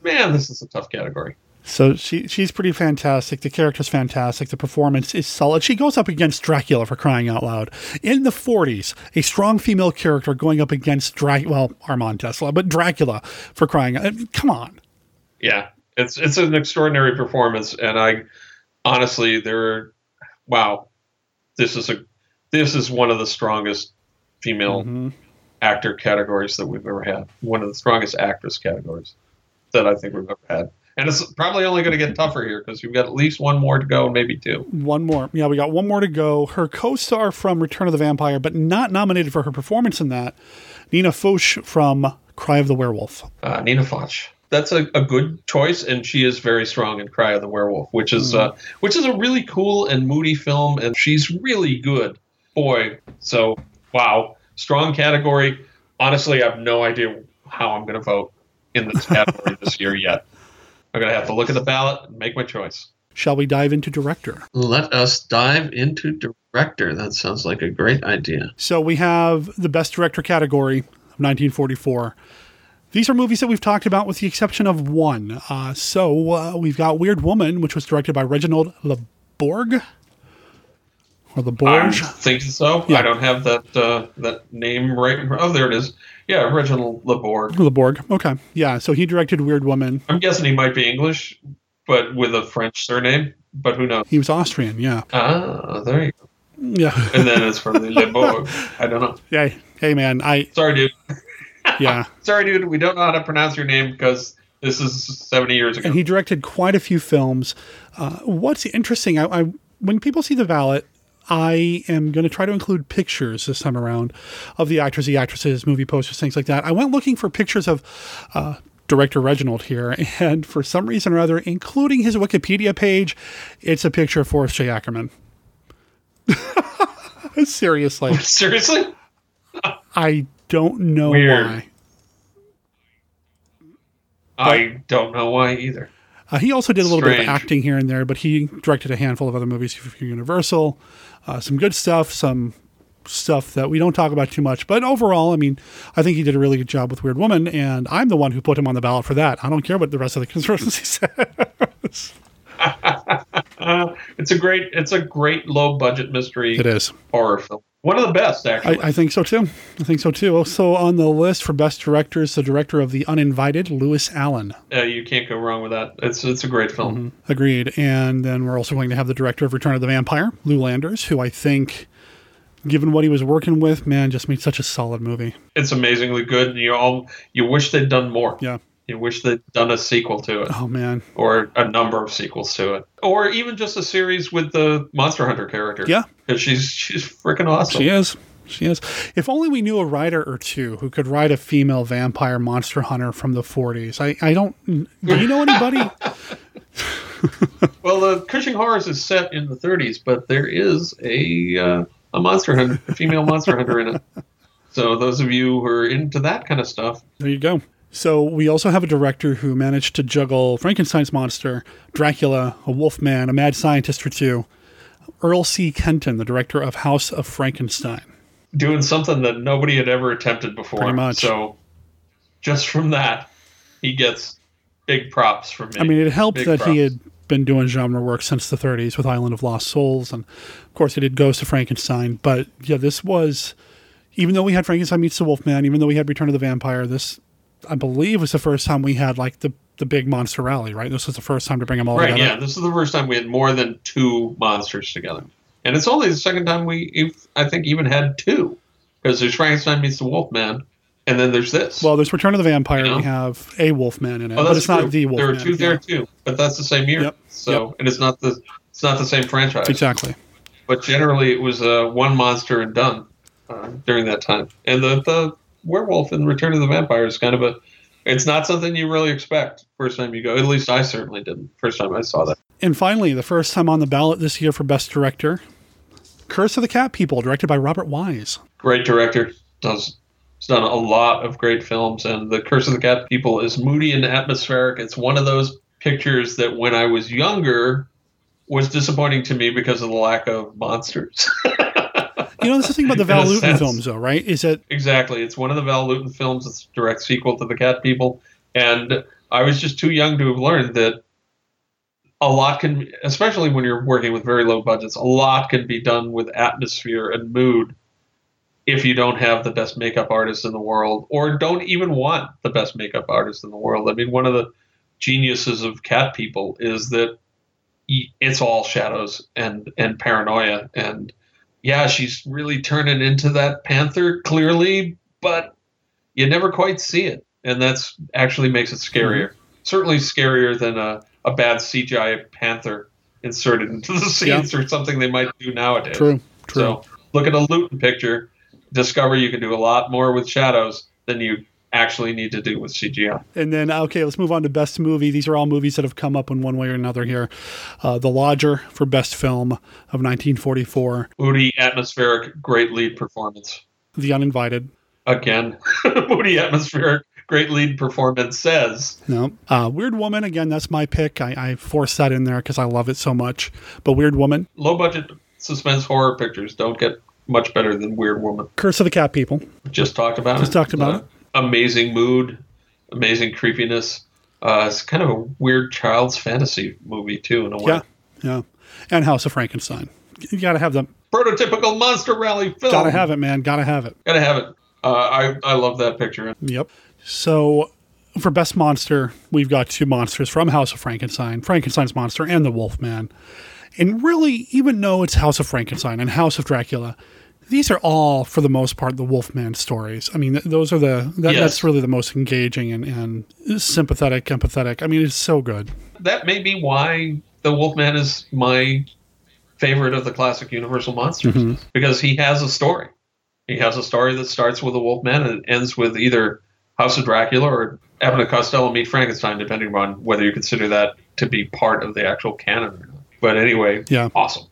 man, this is a tough category. So she she's pretty fantastic. The character's fantastic. The performance is solid. She goes up against Dracula for crying out loud. In the 40s, a strong female character going up against Dracula, well, Armand Tesla, but Dracula for crying out. Come on. Yeah, it's it's an extraordinary performance, and I honestly, there, wow, this is a this is one of the strongest female Mhm. actor categories that we've ever had. One of the strongest actress categories that I think we've ever had. And it's probably only going to get tougher here because we've got at least one more to go, and maybe two. One more. Yeah, we got one more to go. Her co star from Return of the Vampire, but not nominated for her performance in that, Nina Foch from Cry of the Werewolf. Uh, Nina Foch. That's a, a good choice, and she is very strong in Cry of the Werewolf, which is uh, which is a really cool and moody film, and she's really good. Boy, so wow, strong category. Honestly, I have no idea how I'm going to vote in this category this year yet. I'm going to have to look at the ballot and make my choice. Shall we dive into director? Let us dive into director. That sounds like a great idea. So we have the best director category of 1944. These are movies that we've talked about with the exception of one. Uh, so uh, we've got Weird Woman, which was directed by Reginald LeBorg. or the I'm Borge. thinking so. Yeah. I don't have that uh, that name right. Oh, there it is. Yeah, Reginald LeBorg. The Borg. Okay. Yeah. So he directed Weird Woman. I'm guessing he might be English, but with a French surname. But who knows? He was Austrian. Yeah. Ah, there you go. Yeah. And then it's from the Laborg. I don't know. yeah. Hey, man. I, Sorry, dude. yeah. Sorry, dude. We don't know how to pronounce your name because this is 70 years ago. and he directed quite a few films. Uh, what's interesting, I, I when people see the ballot, I am going to try to include pictures this time around of the actors, the actresses, movie posters, things like that. I went looking for pictures of uh, director Reginald here, and for some reason or other, including his Wikipedia page, it's a picture of Forrest J. Ackerman. Seriously, Seriously? I don't know Weird. why. I don't know why either. Uh, he also did a little bit of acting here and there, but he directed a handful of other movies for Universal. Uh, some good stuff, some stuff that we don't talk about too much. But overall, I mean, I think he did a really good job with Weird Woman, and I'm the one who put him on the ballot for that. I don't care what the rest of the constituency says. Uh, it's a great, it's a great low budget mystery It is. horror film. One of the best, actually. I, I think so too. I think so too. Also on the list for best director is the director of The Uninvited, Lewis Allen. uh, you can't go wrong with that. It's it's a great film. Agreed. And then we're also going to have the director of Return of the Vampire, Lew Landers, who I think, given what he was working with, man, just made such a solid movie. It's amazingly good, and you all you wish they'd done more. Yeah. You wish they'd done a sequel to it, Oh man. or a number of sequels to it, or even just a series with the Monster Hunter character. Yeah. because she's she's freaking awesome. She is. She is. If only we knew a writer or two who could write a female vampire monster hunter from the 40s. I, I don't. Do you know anybody? Well, the Cushing Horrors is set in the 30s, but there is a uh, a monster hunter, a female monster hunter in it. So those of you who are into that kind of stuff, There you go. So we also have a director who managed to juggle Frankenstein's monster, Dracula, a wolfman, a mad scientist or two. Earl C. Kenton, the director of House of Frankenstein. doing something that nobody had ever attempted before. Pretty much. So just from that, he gets big props from me. I mean, it helped Big that he had been doing genre work since the 30s with Island of Lost Souls, and of course, he did Ghost of Frankenstein. But yeah, this was, even though we had Frankenstein meets the Wolfman, even though we had Return of the Vampire, this, I believe, was the first time we had like the the big monster rally. Right, this was the first time to bring them all Right, together. yeah. This is the first time we had more than two monsters together. And it's only the second time we, I think, even had two. Because there's Frankenstein meets the Wolfman, and then there's this. Well, there's Return of the Vampire. You know? We have a Wolfman in it, Oh, but it's not the Wolfman. There are two there yeah. too, but that's the same year. Yep, So, and it's not the it's not the same franchise. Exactly. But generally, it was uh, one monster and done uh, during that time. And the the werewolf in Return of the Vampire is kind of a. It's not something you really expect first time you go. At least I certainly didn't first time I saw that. And finally, the first time on the ballot this year for Best Director, Curse of the Cat People, directed by Robert Wise. Great director. Does has done a lot of great films, and The Curse of the Cat People is moody and atmospheric. It's one of those pictures that when I was younger was disappointing to me because of the lack of monsters. You know, this is the thing about the Val Lewton sense. films, though, right? Is that Exactly. It's one of the Val Lewton films. It's a direct sequel to The Cat People. And I was just too young to have learned that a lot can, especially when you're working with very low budgets, a lot can be done with atmosphere and mood if you don't have the best makeup artist in the world or don't even want the best makeup artist in the world. I mean, one of the geniuses of Cat People is that it's all shadows and, and paranoia and yeah, she's really turning into that panther clearly, but you never quite see it, and that's actually makes it scarier. Mm-hmm. Certainly scarier than a, a bad CGI panther inserted into the scenes or something they might do nowadays. true? True. So look at a Lewton picture, discover you can do a lot more with shadows than you actually need to do with CGI. And then, okay, let's move on to Best Movie. These are all movies that have come up in one way or another here. Uh, the Lodger for Best Film of 1944. Moody, atmospheric, great lead performance. The Uninvited. Again, moody, atmospheric, great lead performance says No. Uh, Weird Woman, again, that's my pick. I, I forced that in there because I love it so much. But Weird Woman, low budget suspense horror pictures don't get much better than Weird Woman. Curse of the Cat People. Just talked about Just it. Just talked about Uh, it. Amazing mood, amazing creepiness. Uh, it's kind of a weird child's fantasy movie too, in a way. Yeah. Yeah. And House of Frankenstein. You got to have them. prototypical monster rally film. Gotta have it, man. Gotta have it. Gotta have it. Uh, I I love that picture. Yep. So for best monster, we've got two monsters from House of Frankenstein, Frankenstein's monster and the Wolfman. And really, even though it's House of Frankenstein and House of Dracula, these are all, for the most part, the Wolfman stories. I mean, th- those are the that, Yes. that's really the most engaging and, and sympathetic, empathetic. I mean, it's so good. That may be why the Wolfman is my favorite of the classic Universal monsters Mm-hmm. because he has a story. He has a story that starts with a Wolfman and ends with either House of Dracula or Abbott and Costello meet Frankenstein, depending on whether you consider that to be part of the actual canon or not. But anyway, Yeah. awesome.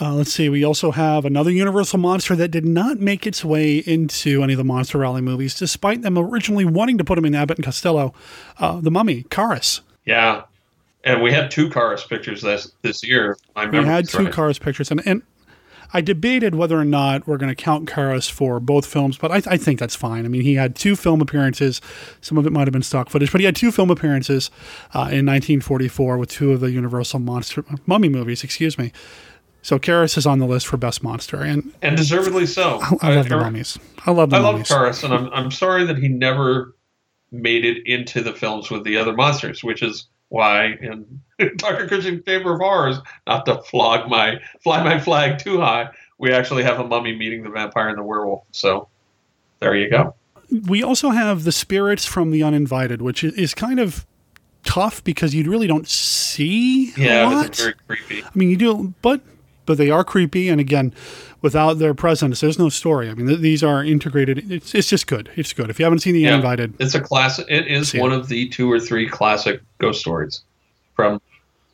Uh, let's see. We also have another Universal monster that did not make its way into any of the Monster Rally movies, despite them originally wanting to put him in Abbott and Costello. Uh, the Mummy, Kharis. Yeah. And we had two Cars pictures this this year. My We had two right. Kharis pictures, and, and I debated whether or not we're going to count Kharis for both films, but I, I think that's fine. I mean, he had two film appearances. Some of it might have been stock footage, but he had two film appearances uh, in 1944 with two of the Universal monster mummy movies. Excuse me. So Kharis is on the list for best monster, and and deservedly so. I love the mummies. I love the I love. Kharis, and I'm I'm sorry that he never made it into the films with the other monsters, which is why in Dr. Cushing's Chamber of Horrors, not to flog my fly my flag too high, we actually have a mummy meeting the vampire and the werewolf. So there you go. we also have the spirits from the uninvited, which is, is kind of tough because you really don't see a Yeah, it's very creepy. I mean, you do, but but they are creepy, and again, without their presence, there's no story. I mean, th- these are integrated. It's it's just good. It's good. If you haven't seen the Yeah. uninvited, It's a classic. It is See it. one of the two or three classic ghost stories from,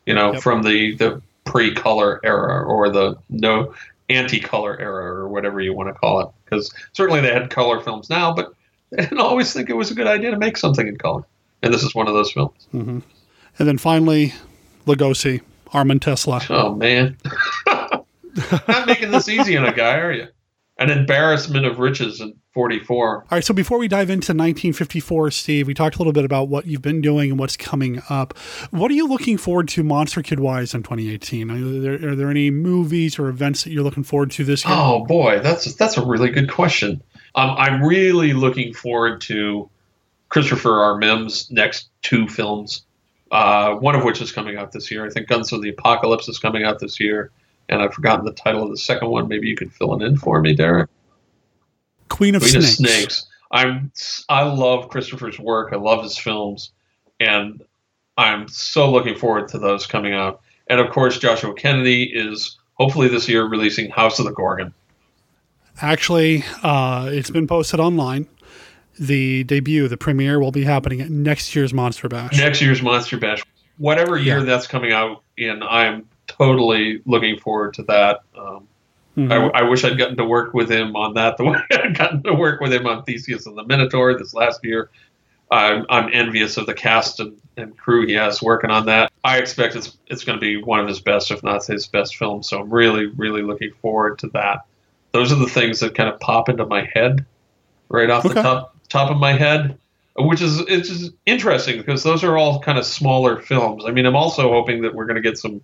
you know, Yep. from the the pre-color era or the no anti-color era or whatever you want to call it. Because certainly they had color films now, but didn't always think it was a good idea to make something in color. And this is one of those films. Mm-hmm. and then finally, Lugosi, Armand Tesla. Oh man, not making this easy on a guy, are you? An embarrassment of riches in '44. All right, so before we dive into 1954, Steve, we talked a little bit about what you've been doing and what's coming up. What are you looking forward to Monster Kid wise in 2018? Are there, are there any movies or events that you're looking forward to this year? Oh boy, that's that's a really good question. Um, I'm really looking forward to Christopher R. Mihm's next two films. Uh, one of which is coming out this year. I think Guns of the Apocalypse is coming out this year, and I've forgotten the title of the second one. Maybe you could fill it in for me, Derek. Queen of Queen Snakes. of Snakes. I'm I love Christopher's work. I love his films, and I'm so looking forward to those coming out. And of course, Joshua Kennedy is hopefully this year releasing House of the Gorgon. Actually, uh, it's been posted online. The debut, the premiere, will be happening at next year's Monster Bash. next year's Monster Bash. Whatever year Yeah. that's coming out in, I'm totally looking forward to that. Um, Mhm. I, I wish I'd gotten to work with him on that the way I'd gotten to work with him on Theseus and the Minotaur this last year. I'm, I'm envious of the cast and, and crew he has working on that. I expect it's it's going to be one of his best, if not his best film. So I'm really, really looking forward to that. Those are the things that kind of pop into my head right off Okay. the top top of my head, which is it's interesting because those are all kind of smaller films. I mean, I'm also hoping that we're going to get some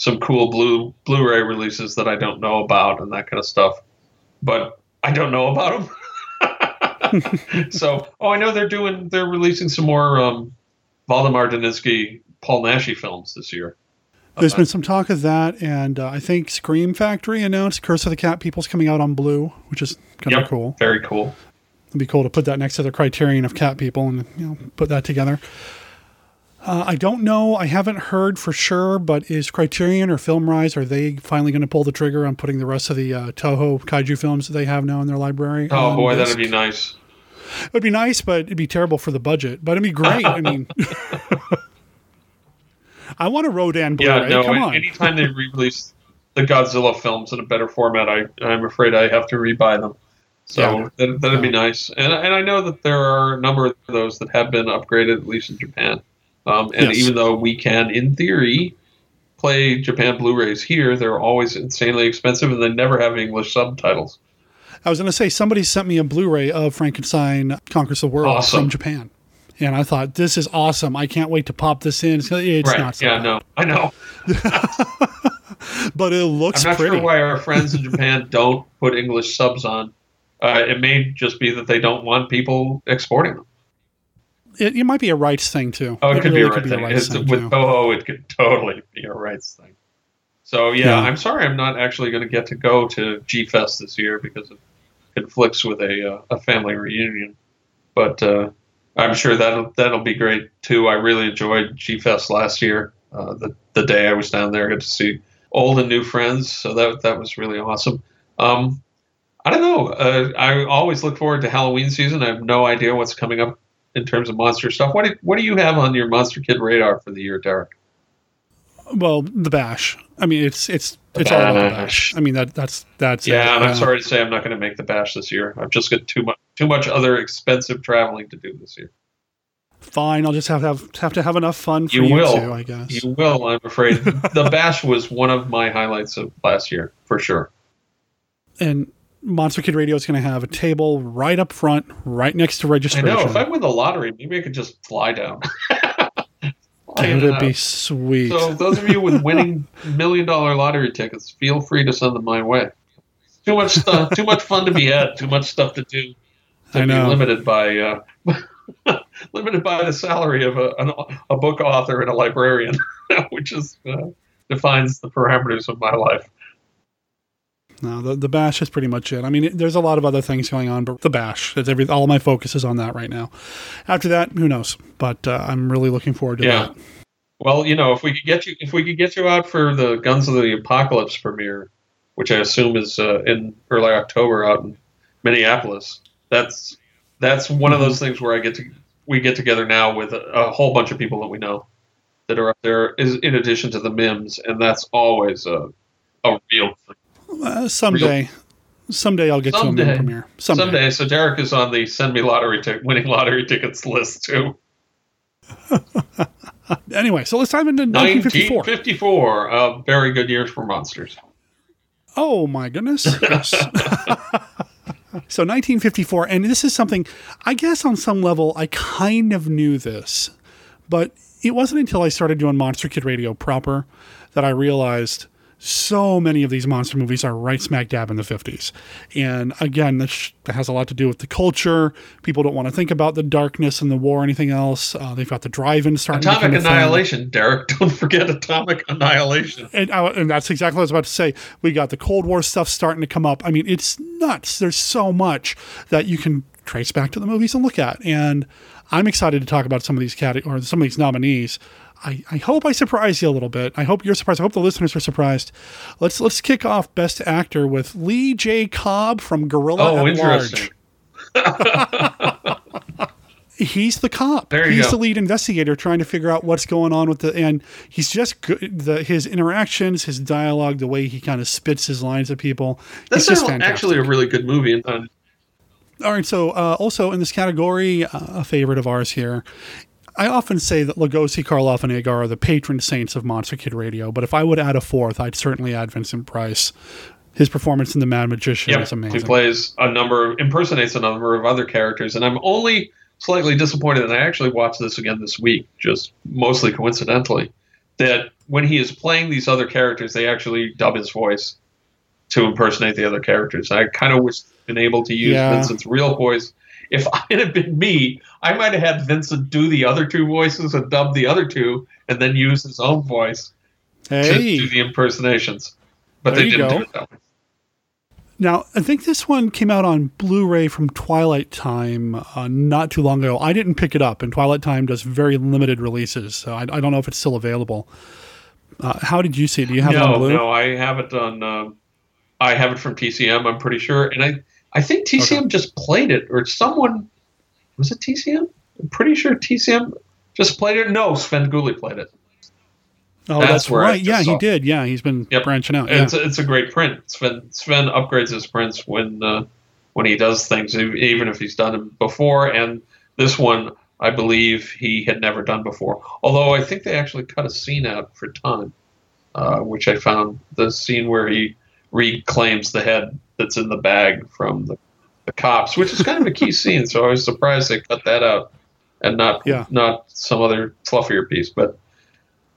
some cool blue Blu-ray releases that I don't know about and that kind of stuff. But I don't know about them. so, oh, I know they're doing they're releasing some more um, Waldemar Daninsky, Paul Naschy films this year. There's been some talk of that, and uh, I think Scream Factory announced Curse of the Cat People's coming out on Blue, which is kind of Yep, cool. Very cool. It'd be cool to put that next to the Criterion of Cat People and you know put that together. Uh, I don't know. I haven't heard for sure, but is Criterion or Filmrise are they finally going to pull the trigger on putting the rest of the uh, Toho kaiju films that they have now in their library? Oh boy, disc? that'd be nice. It would be nice, but it'd be terrible for the budget. But it'd be great. I mean, I want a Rodan Blu-ray. Yeah, no. Come on. Anytime they re-release the Godzilla films in a better format, I I'm afraid I have to rebuy them. So Yeah. that, that'd be nice. And and I know that there are a number of those that have been upgraded, at least in Japan. Um, and Yes. even though we can, in theory, play Japan Blu-rays here, they're always insanely expensive, and they never have English subtitles. I was going to say somebody sent me a Blu-ray of Frankenstein Conquers the World Awesome. from Japan, and I thought this is awesome. I can't wait to pop this in. It's, it's right? not so yeah, bad. no, I know. but it looks I'm not pretty. sure why our friends in Japan don't put English subs on. Uh, it may just be that they don't want people exporting them. It, it might be a rights thing too. Oh, it, could, really be a right thing. rights It's- thing, with too. Toho, it could totally be a rights thing. So yeah, Yeah. I'm sorry I'm not actually going to get to go to G Fest this year because it conflicts with a uh, a family reunion. But uh, I'm sure that'll that'll be great too. I really enjoyed G Fest last year. Uh, the the day I was down there, I got to see old and new friends, so that that was really awesome. Um, I don't know. Uh, I always look forward to Halloween season. I have no idea what's coming up in terms of monster stuff. What do, what do you have on your Monster Kid radar for the year, Derek? Well, the bash. I mean, it's it's it's all about the Bash. bash. I mean that that's that's it. Yeah, and I'm Uh, sorry to say I'm not going to make the bash this year. I've just got too much too much other expensive traveling to do this year. Fine, I'll just have to have, have to have enough fun for You you, will. too, I guess. You will, I'm afraid. the bash was one of my highlights of last year for sure. and Monster Kid Radio is going to have a table right up front, right next to registration. I know. If I win the lottery, maybe I could just fly down. Fly in Dude, and it'd be sweet. So those of you with winning million dollar lottery tickets, feel free to send them my way. Too much stuff, too much fun to be had, too much stuff to do. To I be know. limited by uh, limited by the salary of a, an, a book author and a librarian, which is uh, defines the parameters of my life. No, the, the bash is pretty much it. I mean, it, there's a lot of other things going on, but the bash, it's every, all my focus is on that right now. After that, who knows? But uh, I'm really looking forward to Yeah. that. Well, you know, if we could get you, if we could get you out for the Guns of the Apocalypse premiere, which I assume is uh, in early October out in Minneapolis, that's that's one of those things where I get to we get together now with a, a whole bunch of people that we know that are up there, is in addition to the Mihms, and that's always a a real thing. Uh, someday, someday I'll get to a Someday. premiere. Someday. someday. So Derek is on the send me lottery tick winning lottery tickets list too. Anyway, so let's dive into 1954. 1954, a very good year for monsters. Oh my goodness. Yes. so 1954, and this is something I guess on some level I kind of knew this, but it wasn't until I started doing Monster Kid Radio proper that I realized so many of these monster movies are right smack dab in the 50s. And again, this that has a lot to do with the culture. People don't want to think about the darkness and the war or anything else. Uh, they've got the drive-in starting to Atomic become a thing. Annihilation, Derek. Don't forget Atomic Annihilation. And, uh, and that's exactly what I was about to say. We got the Cold War stuff starting to come up. I mean, it's nuts. There's so much that you can trace back to the movies and look at. And I'm excited to talk about some of these cate- or some of these nominees. I, I hope I surprise you a little bit. I hope you're surprised. I hope the listeners are surprised. Let's let's kick off Best Actor with Lee J. Cobb from Gorilla Oh, at interesting. Large. He's the cop. There you he's go. the lead investigator trying to figure out what's going on with the and he's just good the his interactions, his dialogue, the way he kind of spits his lines at people. That's he's just fantastic. actually a really good movie. And uh, All right, so uh, also in this category, uh, a favorite of ours here. I often say that Lugosi, Karloff, and Agar are the patron saints of Monster Kid Radio, but if I would add a fourth, I'd certainly add Vincent Price. His performance in The Mad Magician yep, is he amazing. plays a number, impersonates a number of other characters, and I'm only slightly disappointed. And I actually watched this again this week, just mostly coincidentally, that when he is playing these other characters, they actually dub his voice to impersonate the other characters. I kind of wish been able to use Yeah. Vincent's real voice. If it had been me, I might have had Vincent do the other two voices and dub the other two, and then use his own voice to do the impersonations. But There they didn't go. do it that way. Now, I think this one came out on Blu ray from Twilight Time uh, not too long ago. I didn't pick it up, and Twilight Time does very limited releases, so I, I don't know if it's still available. Uh, how did you see it? Do you have it on no, Blu? no, I have it on. Um, I have it from TCM. I'm pretty sure, and I I think TCM just played it, or someone was it TCM? I'm pretty sure TCM just played it. No, Svengoolie played it. Oh, that's that's, right. Yeah, he did. Yeah, he's been Yep. branching out. Yeah. It's a, it's a great print. Sven Sven upgrades his prints when uh, when he does things, even if he's done them before. And this one, I believe he had never done before. Although I think they actually cut a scene out for time, uh, which I found the scene where he reclaims the head that's in the bag from the, the cops, which is kind of a key scene. So I was surprised they cut that out and not Yeah. not some other fluffier piece. But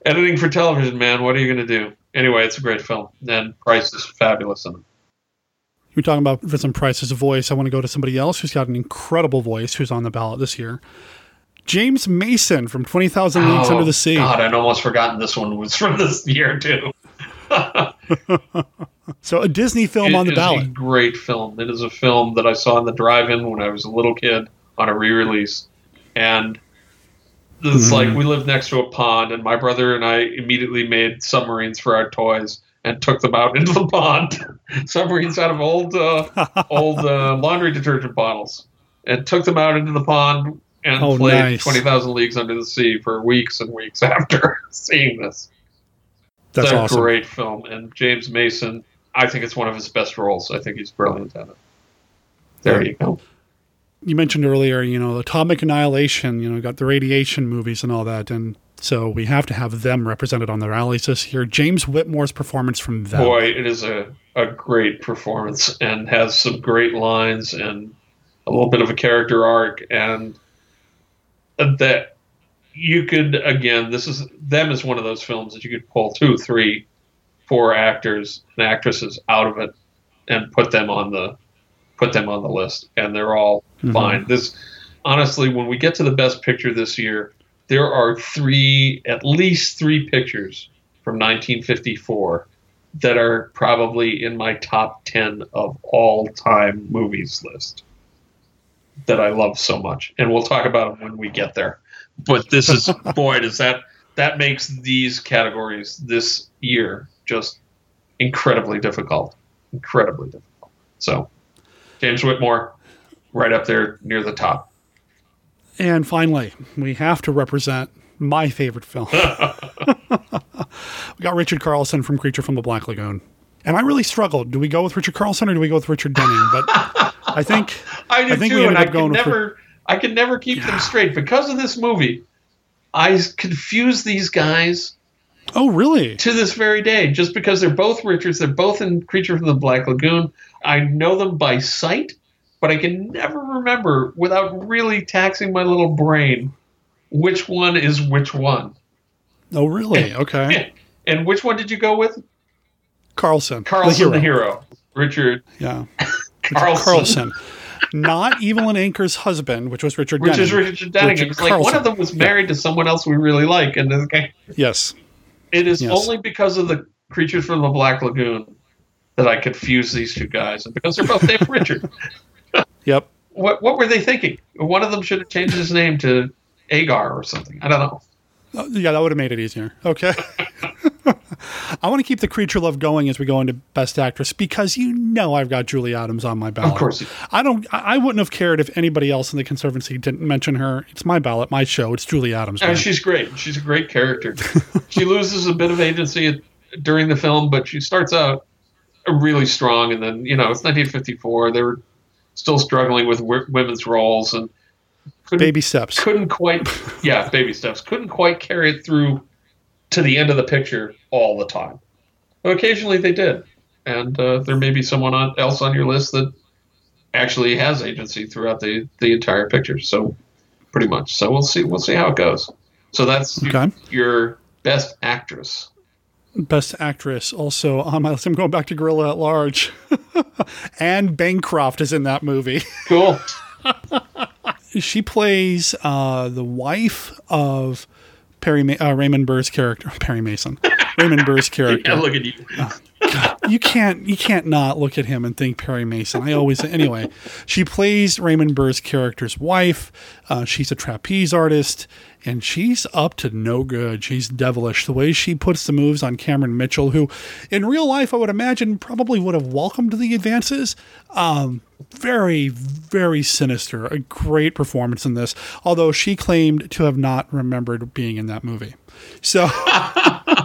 editing for television, man, what are you going to do? anyway, it's a great film, and Price is fabulous in it. You're talking about Vincent Price's voice. I want to go to somebody else who's got an incredible voice who's on the ballot this year. James Mason from 20,000 Leagues Under oh, the Sea. God, I'd almost forgotten this one was from this year, too. so, a Disney film it on the ballot. a great film. It is a film that I saw in the drive in when I was a little kid on a re release. And it's mm-hmm. like we lived next to a pond, and my brother and I immediately made submarines for our toys and took them out into the pond. submarines out of old uh, old uh, laundry detergent bottles, and took them out into the pond and oh, played nice. Twenty Thousand Leagues Under the Sea for weeks and weeks after seeing this. That's it's a awesome. great film, and James Mason. I think it's one of his best roles. I think he's brilliant at it. There yeah. you go you mentioned earlier, you know, atomic annihilation, you know, got the radiation movies and all that. And so we have to have them represented on the rallies this year. James Whitmore's performance from them. Boy, it is a, a great performance and has some great lines and a little bit of a character arc. And that you could, again, this is them is one of those films that you could pull two, three, four actors and actresses out of it and put them on the put them on the list, and they're all mm-hmm. fine. This, honestly, when we get to the best picture this year, there are three, at least three pictures from 1954 that are probably in my top 10 of all time movies list that I love so much. And we'll talk about them when we get there. But this is, boy, does that, that makes these categories this year just incredibly difficult. Incredibly difficult. So James Whitmore, right up there near the top. And finally, we have to represent my favorite film. we got Richard Carlson from Creature from the Black Lagoon. And I really struggled. Do we go with Richard Carlson or do we go with Richard Denning? But I think I, I think too, we ended up going never, with, I can never keep yeah. them straight because of this movie. I confuse these guys. Oh, really? To this very day, just because they're both Richards, they're both in Creature from the Black Lagoon. I know them by sight, but I can never remember without really taxing my little brain which one is which one. Oh, really? Okay. And which one did you go with? Carlson. Carlson, the hero. The hero. Richard. Yeah. Carlson. Carlson. Not Evelyn Ankers' husband, which was Richard Which is Richard Denning. Richard like one of them was married yeah. to someone else we really like. And this guy. Yes. It is yes. only because of the creatures from the Black Lagoon that I could fuse these two guys, and because they're both named Richard. Yep. What What were they thinking? One of them should have changed his name to Agar or something. I don't know. Uh, yeah, that would have made it easier. Okay. I want to keep the creature love going as we go into Best Actress because you know I've got Julie Adams on my ballot. Of course. I don't. I wouldn't have cared if anybody else in the Conservancy didn't mention her. It's my ballot, my show. It's Julie Adams. And she's great. She's a great character. she loses a bit of agency during the film, but she starts out really strong. And then you know it's 1954. They were still struggling with w- women's roles and baby steps. Couldn't quite, yeah, baby steps. Couldn't quite carry it through to the end of the picture all the time. But occasionally they did, and uh, there may be someone on, else on your list that actually has agency throughout the the entire picture. So pretty much. So we'll see. We'll see how it goes. So that's okay. your, best actress. Best Actress also on my list. I'm going back to Gorilla at Large. Anne Bancroft is in that movie. Cool. she plays uh, the wife of Perry Ma- uh, Raymond Burr's character. Perry Mason. Raymond Burr's character. look at you. Uh, you can't you can't not look at him and think Perry Mason. I always anyway. She plays Raymond Burr's character's wife. Uh, she's a trapeze artist, and she's up to no good. She's devilish. The way she puts the moves on Cameron Mitchell, who in real life I would imagine probably would have welcomed the advances. Um, very, very sinister. A great performance in this, although she claimed to have not remembered being in that movie. So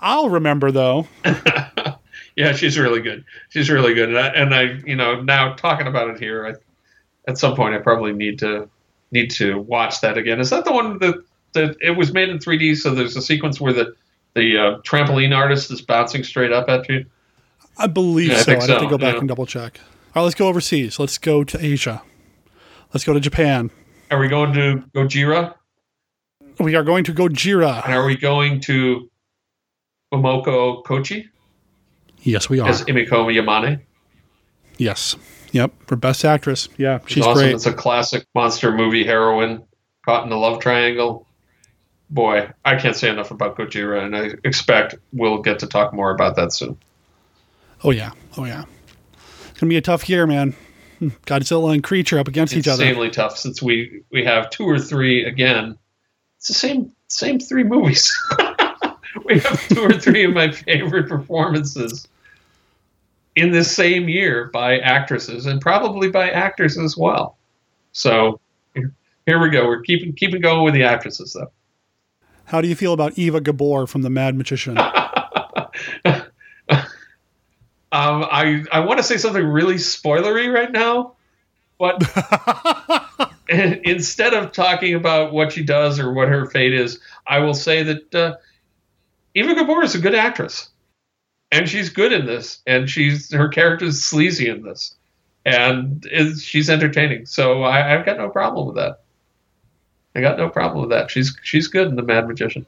I'll remember though. yeah, she's really good. She's really good, and I, and I, you know, now talking about it here, I, at some point I probably need to need to watch that again. Is that the one that that it was made in 3D? So there's a sequence where the the uh, trampoline artist is bouncing straight up at you. I believe yeah, so. I have so. to go back yeah. and double check. All right, let's go overseas. Let's go to Asia. Let's go to Japan. Are we going to Gojira? We are going to Gojira. And are we going to Momoko Kochi Yes, we are. as Emiko Yamane. yes. Yep. For best actress. Yeah, She's she's awesome. great. It's a classic monster movie heroine caught in a love triangle. Boy, I can't say enough about Gojira, and I expect we'll get to talk more about that soon. Oh yeah. Oh yeah. It's gonna be a tough year, man. Godzilla and Creature up against each other. Insanely tough since we we have two or three again. It's the same same three movies. we have two or three of my favorite performances in this same year by actresses and probably by actors as well. So here- we go. We're keeping keeping going with the actresses though. How do you feel about Eva Gabor from The Mad Magician? Um, I I want to say something really spoilery right now, but instead of talking about what she does or what her fate is, I will say that uh, Eva Gabor is a good actress, and she's good in this, and she's her character is sleazy in this, and is, she's entertaining. So I, I've got no problem with that. I got no problem with that. She's she's good in The Mad Magician.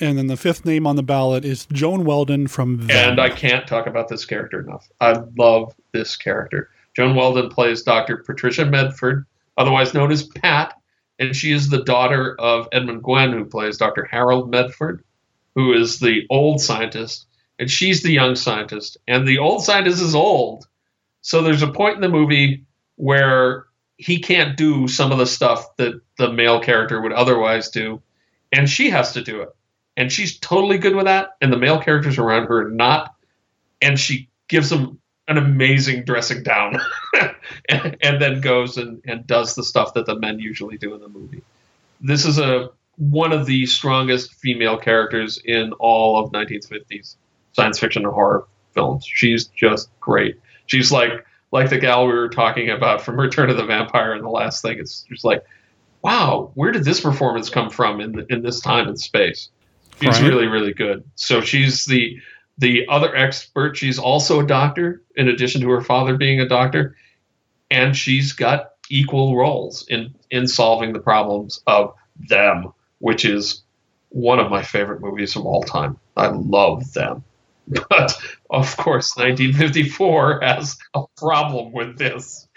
and then the fifth name on the ballot is Joan Weldon from Them. And I can't talk about this character enough. I love this character. Joan Weldon plays Dr. Patricia Medford, otherwise known as Pat, and she is the daughter of Edmund Gwenn, who plays Dr. Harold Medford, who is the old scientist, and she's the young scientist. And the old scientist is old. So there's a point in the movie where he can't do some of the stuff that the male character would otherwise do, and she has to do it and she's totally good with that. And the male characters around her are not, and she gives them an amazing dressing down, and, and then goes and, and does the stuff that the men usually do in the movie. This is a one of the strongest female characters in all of 1950s science fiction and horror films. She's just great. She's like like the gal we were talking about from Return of the Vampire and the last thing. It's just like, wow, where did this performance come from in in this time and space? She's Right. really, really good. So she's the the other expert. She's also a doctor, in addition to her father being a doctor, and she's got equal roles in in solving the problems of them, which is one of my favorite movies of all time. I love them. But of course, 1954 has a problem with this.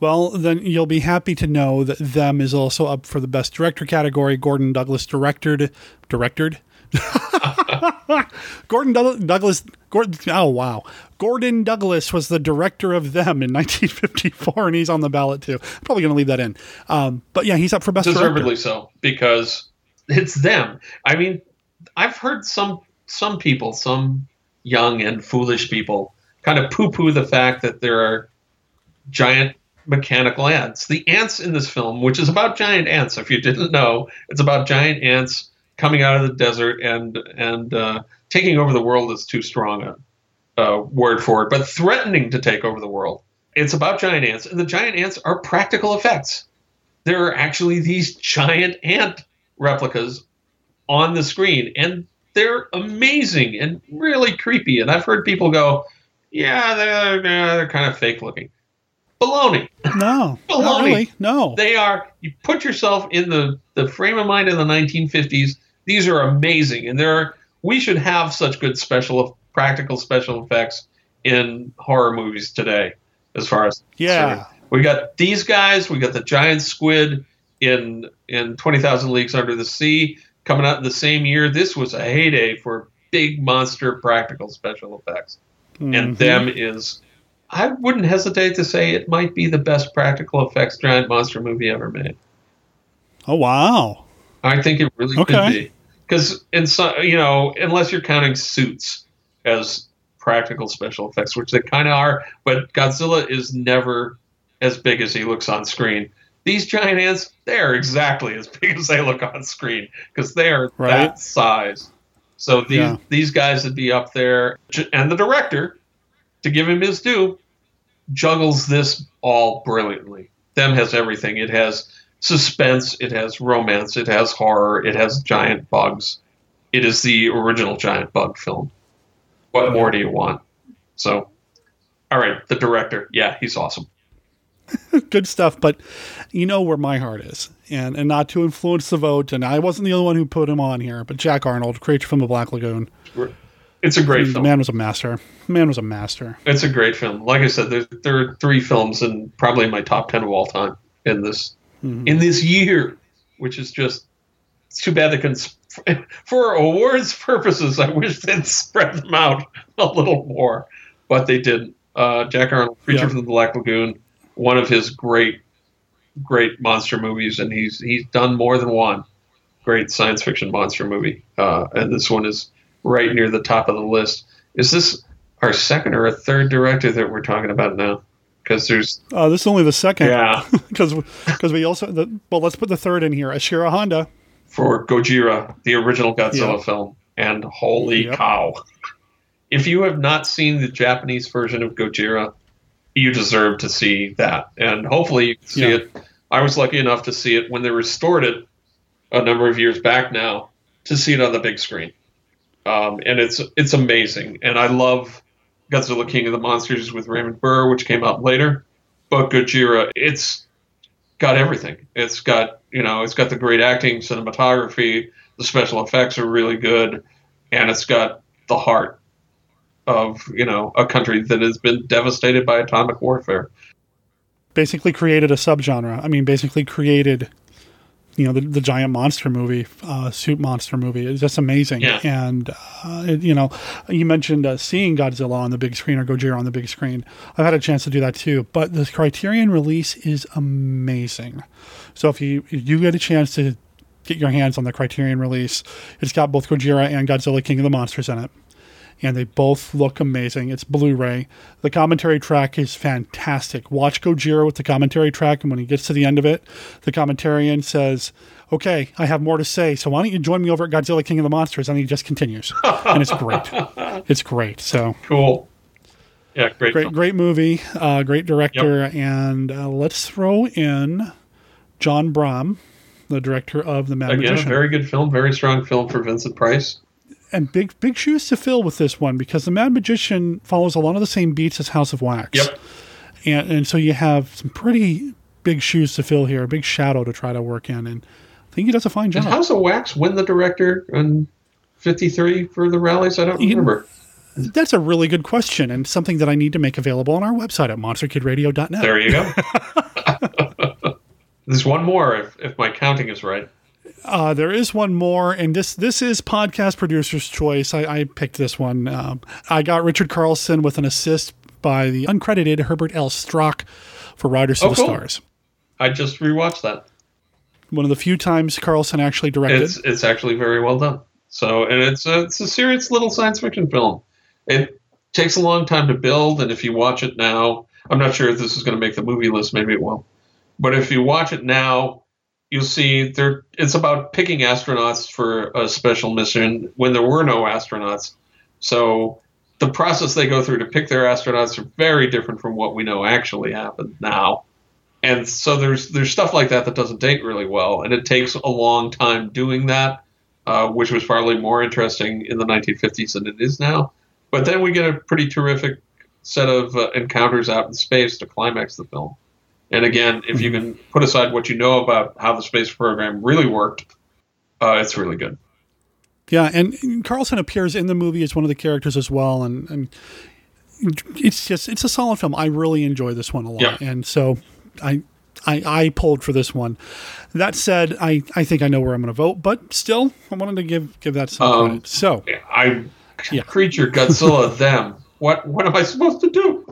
Well, then you'll be happy to know that Them is also up for the Best Director category. Gordon Douglas directed. Directed? Gordon Doug- Douglas. Gordon, oh, wow. Gordon Douglas was the director of Them in 1954, and he's on the ballot too. I'm probably going to leave that in. Um, but yeah, he's up for Best deservedly Director. so because it's them i mean i've heard some some people some young and foolish people kind of poo-poo the fact that there are giant mechanical ants the ants in this film which is about giant ants if you didn't know it's about giant ants coming out of the desert and and uh, taking over the world is too strong a, a word for it but threatening to take over the world it's about giant ants and the giant ants are practical effects there are actually these giant ant replicas on the screen and they're amazing and really creepy and i've heard people go yeah they're, they're, they're kind of fake looking baloney No, Baloney. really. No. they are you put yourself in the the frame of mind of the 1950s these are amazing and there are we should have such good special practical special effects in horror movies today as far as Yeah. we got these guys. We got the giant squid in in Twenty Thousand Leagues Under the Sea coming out in the same year. This was a heyday for big monster practical special effects, and Mhm. them is. I wouldn't hesitate to say it might be the best practical effects giant monster movie ever made. Oh, wow. I think it really Okay. could be because in some, you know, unless you're counting suits as practical special effects, which they kind of are, but Godzilla is never as big as he looks on screen. These giant ants, they're exactly as big as they look on screen because they are Right. that size. So these Yeah. these guys would be up there, and the director, to give him his due, juggles this all brilliantly. Them has everything. It has suspense, it has romance, it has horror, it has giant bugs. It is the original giant bug film. What more do you want? So, all right, the director, yeah, he's awesome. good stuff. But you know where my heart is, and and not to influence the vote. And I wasn't the only one who put him on here, but Jack Arnold, creature from the Black Lagoon. It's a great The film. man was a master. Man was a master. It's a great film. Like I said, there, there are three films and probably my top ten of all time in this in this year, which is just it's too bad they can. sp- For awards purposes, I wish they'd spread them out a little more, but they didn't. Uh, Jack Arnold, Creature Yeah. from the Black Lagoon, one of his great, great monster movies, and he's he's done more than one great science fiction monster movie, uh, and this one is right near the top of the list. Is this our second or a third director that we're talking about now? Because there's Uh, this is only the second. yeah because because we also the, well let's put the third in here. Ishiro Honda. for Gojira, the original Godzilla film, and holy Yep. cow! If you have not seen the Japanese version of Gojira, you deserve to see that, and hopefully you can see Yeah. it. I was lucky enough to see it when they restored it a number of years back now to see it on the big screen, um, and it's it's amazing. And I love Godzilla King of the Monsters with Raymond Burr, which came out later, but Gojira, it's got everything. It's got you know, it's got the great acting, cinematography, the special effects are really good, and it's got the heart of you know a country that has been devastated by atomic warfare. basically created a subgenre. I mean, basically created, you know, the, the giant monster movie, uh, suit monster movie. It's just amazing. Yeah. And, uh, it- you know, you mentioned uh, seeing Godzilla on the big screen or Gojira on the big screen. I've had a chance to do that too. But the Criterion release is amazing. So if you if you get a chance to get your hands on the Criterion release, it's got both Gojira and Godzilla King of the Monsters in it and they both look amazing. It's Blu-ray. The commentary track is fantastic. Watch Gojira with the commentary track, and when he gets to the end of it, the commentarian says, "Okay, I have more to say. So why don't you join me over at Godzilla King of the Monsters?" And he just continues, and it's great. It's great. So Cool. Yeah, great. great, film. great movie. Uh, great director, and uh, let's throw in John Brahm, the director of The Mad Again, a Magician. very good film, very strong film for Vincent Price. And big big shoes to fill with this one because the Mad Magician follows a lot of the same beats as House of Wax. Yep. And and so you have some pretty big shoes to fill here, a big shadow to try to work in, and I think he does a fine Did job. House of Wax win the director in '53 for the rallies? I don't remember. That's a really good question and something that I need to make available on our website at monsterkidradio.net. There you go. There's one more if, if my counting is right. Uh, there is one more, and this this is podcast producer's choice. I, I picked this one. Um, I got Richard Carlson with an assist by the uncredited Herbert L. Strock for Riders to Oh, the cool. Stars. I just rewatched that. One of the few times Carlson actually directed. It's it's actually very well done. So and it's a, it's a serious little science fiction film. It takes a long time to build, and if you watch it now, I'm not sure if this is going to make the movie list. Maybe it will. But if you watch it now, you'll see there. It's about picking astronauts for a special mission when there were no astronauts. So the process they go through to pick their astronauts are very different from what we know actually happened now. And so there's there's stuff like that that doesn't date really well, and it takes a long time doing that, uh, which was probably more interesting in the 1950s than it is now. But then we get a pretty terrific set of uh, encounters out in space to climax the film. And again, if you can put aside what you know about how the space program really worked, uh, it's really good. Yeah, and Carlson appears in the movie as one of the characters as well, and, and it's just it's a solid film. I really enjoy this one a lot, Yeah. and so I, I I pulled for this one. That said, I I think I know where I'm going to vote, but still, I wanted to give give that some Um, credit. So I Yeah. creature Godzilla them. What what am I supposed to do?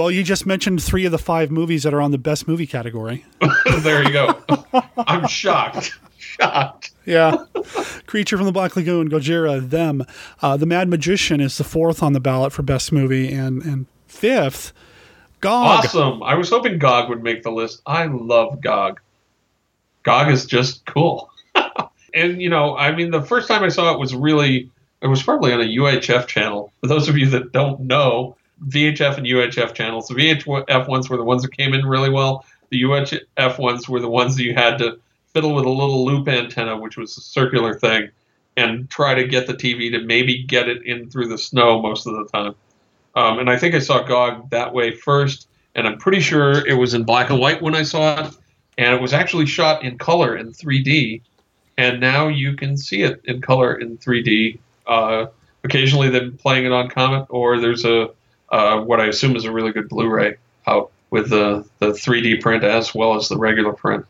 Well, you just mentioned three of the five movies that are on the best movie category. there you go. I'm shocked. Shocked. Yeah. Creature from the Black Lagoon, Gojira, them. Uh, the Mad Magician is the fourth on the ballot for best movie, and and fifth, Gog. Awesome. I was hoping GOG would make the list. I love GOG. GOG is just cool. and, you know, I mean, the first time I saw it was really, it was probably on a UHF channel. For those of you that don't know, VHF and UHF channels, the VHF ones were the ones that came in really well. The UHF ones were the ones that you had to fiddle with a little loop antenna, which was a circular thing, and try to get the TV to maybe get it in through the snow most of the time. Um, and I think I saw GOG that way first, and I'm pretty sure it was in black and white when I saw it, and it was actually shot in color in 3D, and now you can see it in color in 3D. Uh, occasionally, they're playing it on Comet, or there's a uh, what I assume is a really good Blu-ray out with the the 3D print as well as the regular print.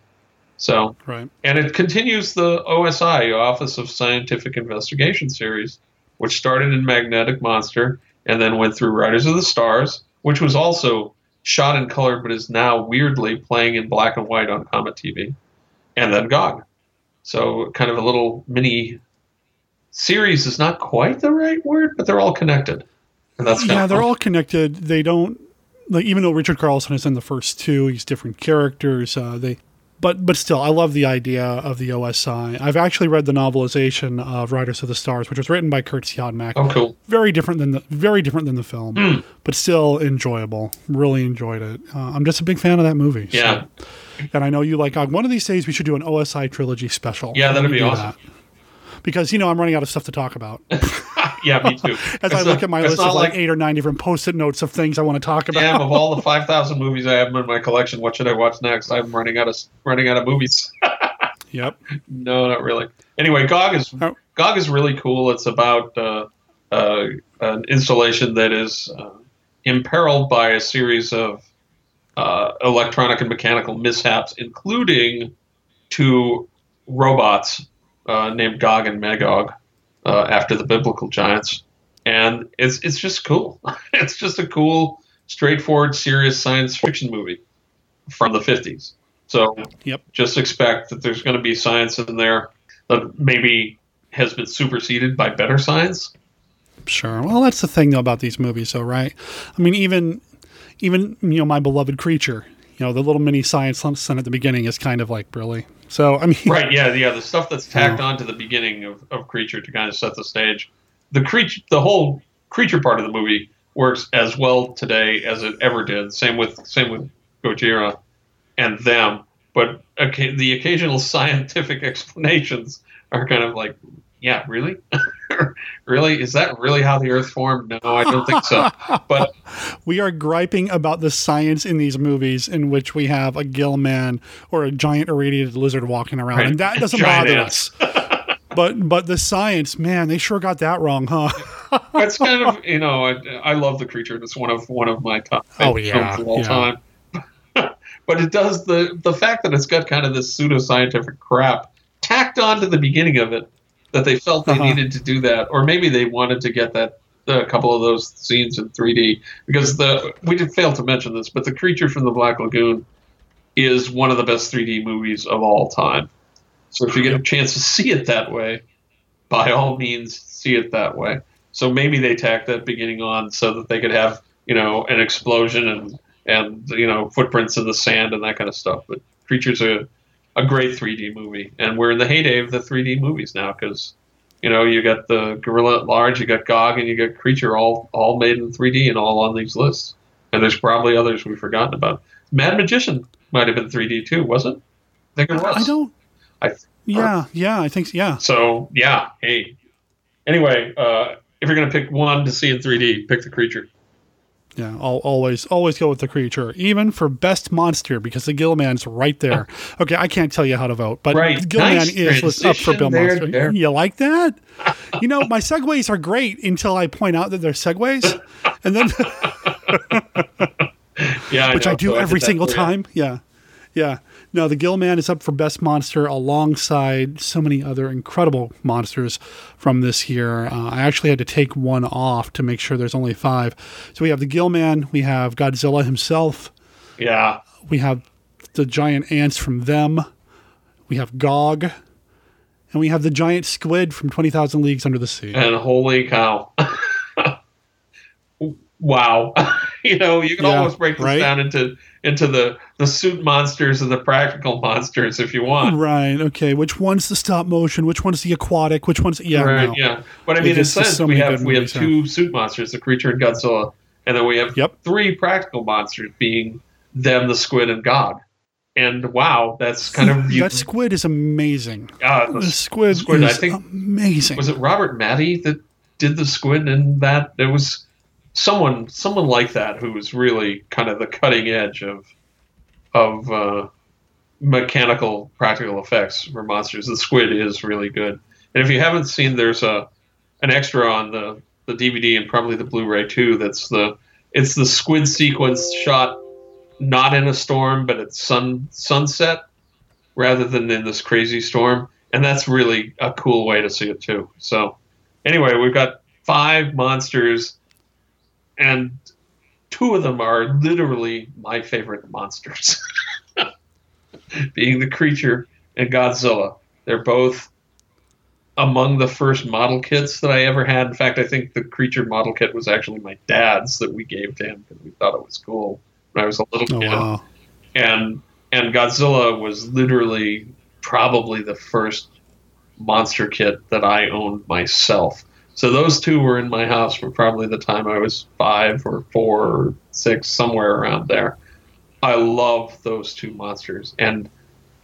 So, Right. and it continues the OSI Office of Scientific Investigation series, which started in Magnetic Monster and then went through Riders of the Stars, which was also shot in color but is now weirdly playing in black and white on Comet TV, and then GOG. So, kind of a little mini series is not quite the right word, but they're all connected. And that's yeah, they're fun. all connected. They don't like even though Richard Carlson is in the first two, he's different characters. Uh, they, but but still, I love the idea of the OSI. I've actually read the novelization of Riders of the Stars, which was written by Curt Siodmak. Oh, cool. Very different than the very different than the film, Hmm. but still enjoyable. Really enjoyed it. Uh, I'm just a big fan of that movie. so- Yeah. and I know you like. Uh, one of these days, we should do an OSI trilogy special. Yeah, that'd be awesome. Because you know I'm running out of stuff to talk about. Yeah, me too. As I look not- at my list of like eight or nine different post-it notes of things I want to talk about. Damn, of all the five thousand movies I have in my collection, what should I watch next? I'm running out of running out of movies. Yep. no, not really. Anyway, GOG is Oh. GOG is really cool. It's about uh, uh, an installation that is uh, imperiled by a series of uh, electronic and mechanical mishaps, including two robots uh, named Gog and Magog, uh, after the biblical giants. And it's it's just cool. it's just a cool, straightforward, serious science fiction movie from the 50s. So Yep. just expect that there's going to be science in there that maybe has been superseded by better science. Sure. Well, that's the thing though about these movies, though, right? I mean, even even you know, my beloved creature. You know, the little mini science lesson at the beginning is kind of like really. So I mean, Right, yeah, yeah. Uh, the stuff that's tacked on to the beginning of, of Creature to kind of set the stage. The creature, the whole creature part of the movie works as well today as it ever did. Same with same with Gojira and them. But okay, the occasional scientific explanations are kind of like, yeah, really, really, is that really how the Earth formed? No, I don't think so. But we are griping about the science in these movies in which we have a gill man or a giant irradiated lizard walking around, Right. and that doesn't Giant bother ants. us. but but the science, man, they sure got that wrong, huh? That's kind of you know I, I love the creature it's one of one of my top Oh, yeah, of all yeah. time but it does the the fact that it's got kind of this pseudoscientific crap tacked on to the beginning of it that they felt they Uh-huh. needed to do that or maybe they wanted to get that a couple of those scenes in 3D because the we did fail to mention this but the creature from the Black Lagoon is one of the best 3D movies of all time so if you get a chance to see it that way by all means see it that way. So maybe they tacked that beginning on so that they could have, you know, an explosion and and you know footprints in the sand and that kind of stuff. But Creature's a a great 3D movie, and we're in the heyday of the 3D movies now because you know you got the Gorilla at Large, you got Gog, and you got Creature all all made in 3D and all on these lists. And there's probably others we've forgotten about. Mad Magician might have been 3D too, was it? I think it was. I don't. I- Yeah, yeah, I think so, yeah. So yeah, hey. Anyway, uh, if you're gonna pick one to see in 3D, pick the creature. Yeah, I'll always always go with the creature, even for best monster, because the Gillman's right there. Okay, I can't tell you how to vote, but Right. Gillman Nice is up for Bill there, Monster. Derek. You like that? you know, my segues are great until I point out that they're segues, and then Yeah, which know, I do so every that single time. Yeah, yeah. No, the Gill Man is up for best monster alongside so many other incredible monsters from this year. Uh, I actually had to take one off to make sure there's only five. So we have the Gill Man, we have Godzilla himself, Yeah, we have the giant ants from them, we have Gog, and we have the giant squid from Twenty Thousand Leagues Under the Sea. and holy cow! wow, you know, you can Yeah, almost break this right? down into into the the suit monsters and the practical monsters if you want. Right. Okay. Which one's the stop motion? Which one's the aquatic? Which one's yeah? right, no. yeah. But I mean, in a sense, so we have we have two suit monsters, the creature and Godzilla, and then we have Yep. three practical monsters, being them, the squid, and Gog. And wow, that's kind of you, that squid is amazing. uh, The the, squid, squid, I think- amazing. was it Robert Mattey that did the squid and that it was someone someone like that who was really kind of the cutting edge of of uh, mechanical practical effects for monsters. The squid is really good, and if you haven't seen, there's a an extra on the the DVD and probably the Blu-ray too. That's the it's the squid sequence shot not in a storm, but at sun sunset rather than in this crazy storm, and that's really a cool way to see it too. So, anyway, we've got five monsters, and two of them are literally my favorite monsters, being the creature and Godzilla. They're both among the first model kits that I ever had. In fact, I think the creature model kit was actually my dad's that we gave to him because we thought it was cool when I was a little oh, kid. Wow. And and Godzilla was literally probably the first monster kit that I owned myself. So those two were in my house for probably the time I was five or four or six, somewhere around there. I love those two monsters, and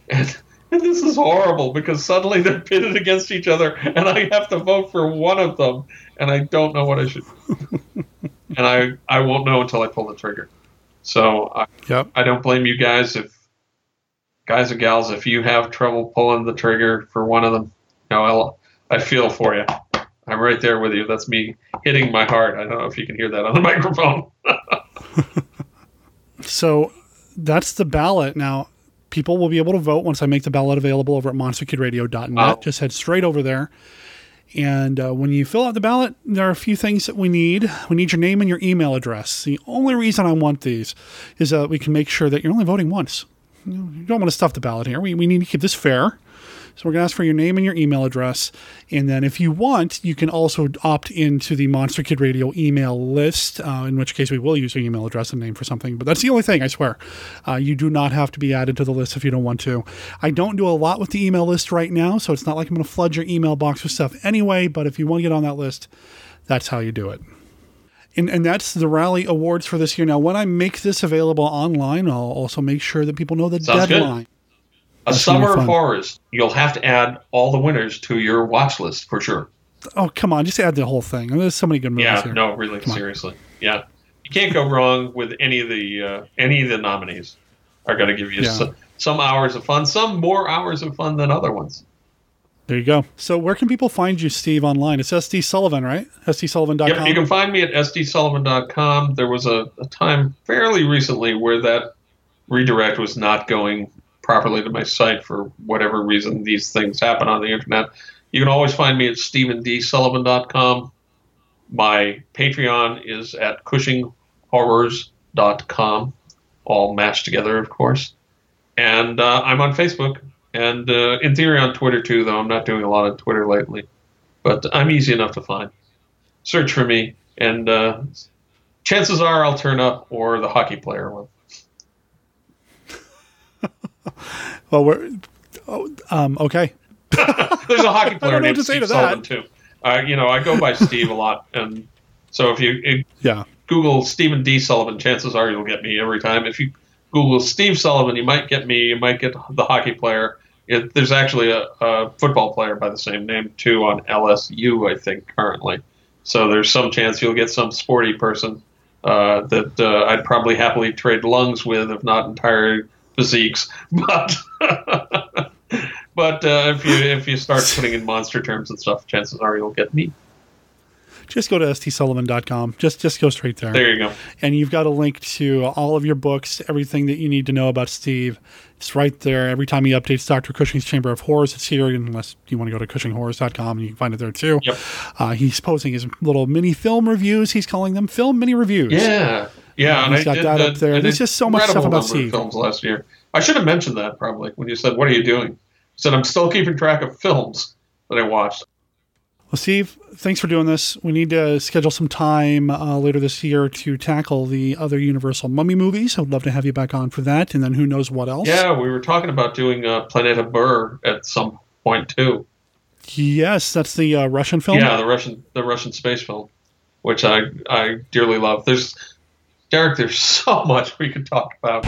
and and this is horrible because suddenly they're pitted against each other, and I have to vote for one of them, and I don't know what I should. and I I won't know until I pull the trigger. So I, yep. I don't blame you guys if guys and gals if you have trouble pulling the trigger for one of them. You know, I'll, I feel for you. I'm right there with you. That's me hitting my heart. I don't know if you can hear that on the microphone. so that's the ballot now people will be able to vote once I make the ballot available over at monsterkidradio.net. Wow. Just head straight over there. And uh, when you fill out the ballot, there are a few things that we need. We need your name and your email address. The only reason I want these is that we can make sure that you're only voting once. You don't want to stuff the ballot here. We, we need to keep this fair. So we're going to ask for your name and your email address. And then if you want, you can also opt into the Monster Kid Radio email list, uh, in which case we will use your email address and name for something. But that's the only thing, I swear. Uh, you do not have to be added to the list if you don't want to. I don't do a lot with the email list right now, so it's not like I'm going to flood your email box with stuff anyway. But if you want to get on that list, that's how you do it. And, and, that's the rally awards for this year. Now, when I make this available online, I'll also make sure that people know the Sounds deadline. Good. A That's summer of horrors. You'll have to add all the winners to your watch list for sure. Oh come on, just add the whole thing. There's so many good movies. Yeah, here. no, really, come seriously. On. Yeah, you can't go wrong with any of the uh, any of the nominees. Are going to give you yeah. some, some hours of fun, some more hours of fun than other ones. There you go. So where can people find you, Steve, online? It's SD Sullivan, right? SDSullivan.com. Yep, you can find me at SDSullivan.com. There was a, a time fairly recently where that redirect was not going properly to my site for whatever reason these things happen on the internet. You can always find me at stephendsullivan.com. My Patreon is at cushinghorrors.com, all mashed together, of course. And uh, I'm on Facebook and uh, in theory on Twitter too, though I'm not doing a lot of Twitter lately. But I'm easy enough to find. Search for me, and uh, chances are I'll turn up or the hockey player will. well, we're oh, um, okay. There's a hockey player named Steve Sullivan too. Uh, you know, I go by Steve a lot, and so if you it, yeah Google Stephen D Sullivan, chances are you'll get me every time. If you Google Steve Sullivan, you might get me. You might get the hockey player. It, there's actually a, a, football player by the same name too on LSU, I think currently. So there's some chance you'll get some sporty person uh, that uh, I'd probably happily trade lungs with, if not entire physiques. But but uh, if you if you start putting in monster terms and stuff, chances are you'll get me. Just go to sdsullivan.com. Just just go straight there. There you go. And you've got a link to all of your books, everything that you need to know about Steve. It's right there. Every time he updates Dr. Cushing's Chamber of Horrors, it's here, unless you want to go to cushinghorrors.com and you can find it there too. Yep. Uh, he's posting his little mini film reviews. He's calling them film mini reviews. Yeah. Yeah. And he's got that up there. There's just so much stuff about Steve. Films last year. I should have mentioned that probably when you said, "What are you doing?" I said, "I'm still keeping track of films that I watched." Well, Steve, thanks for doing this. We need to schedule some time uh, later this year to tackle the other Universal Mummy movies. I'd love to have you back on for that, and then who knows what else. Yeah, we were talking about doing uh, Planeta Bur at some point too. Yes, that's the uh, Russian film. Yeah, the Russian the Russian space film, which I I dearly love. There's Derek. There's so much we could talk about.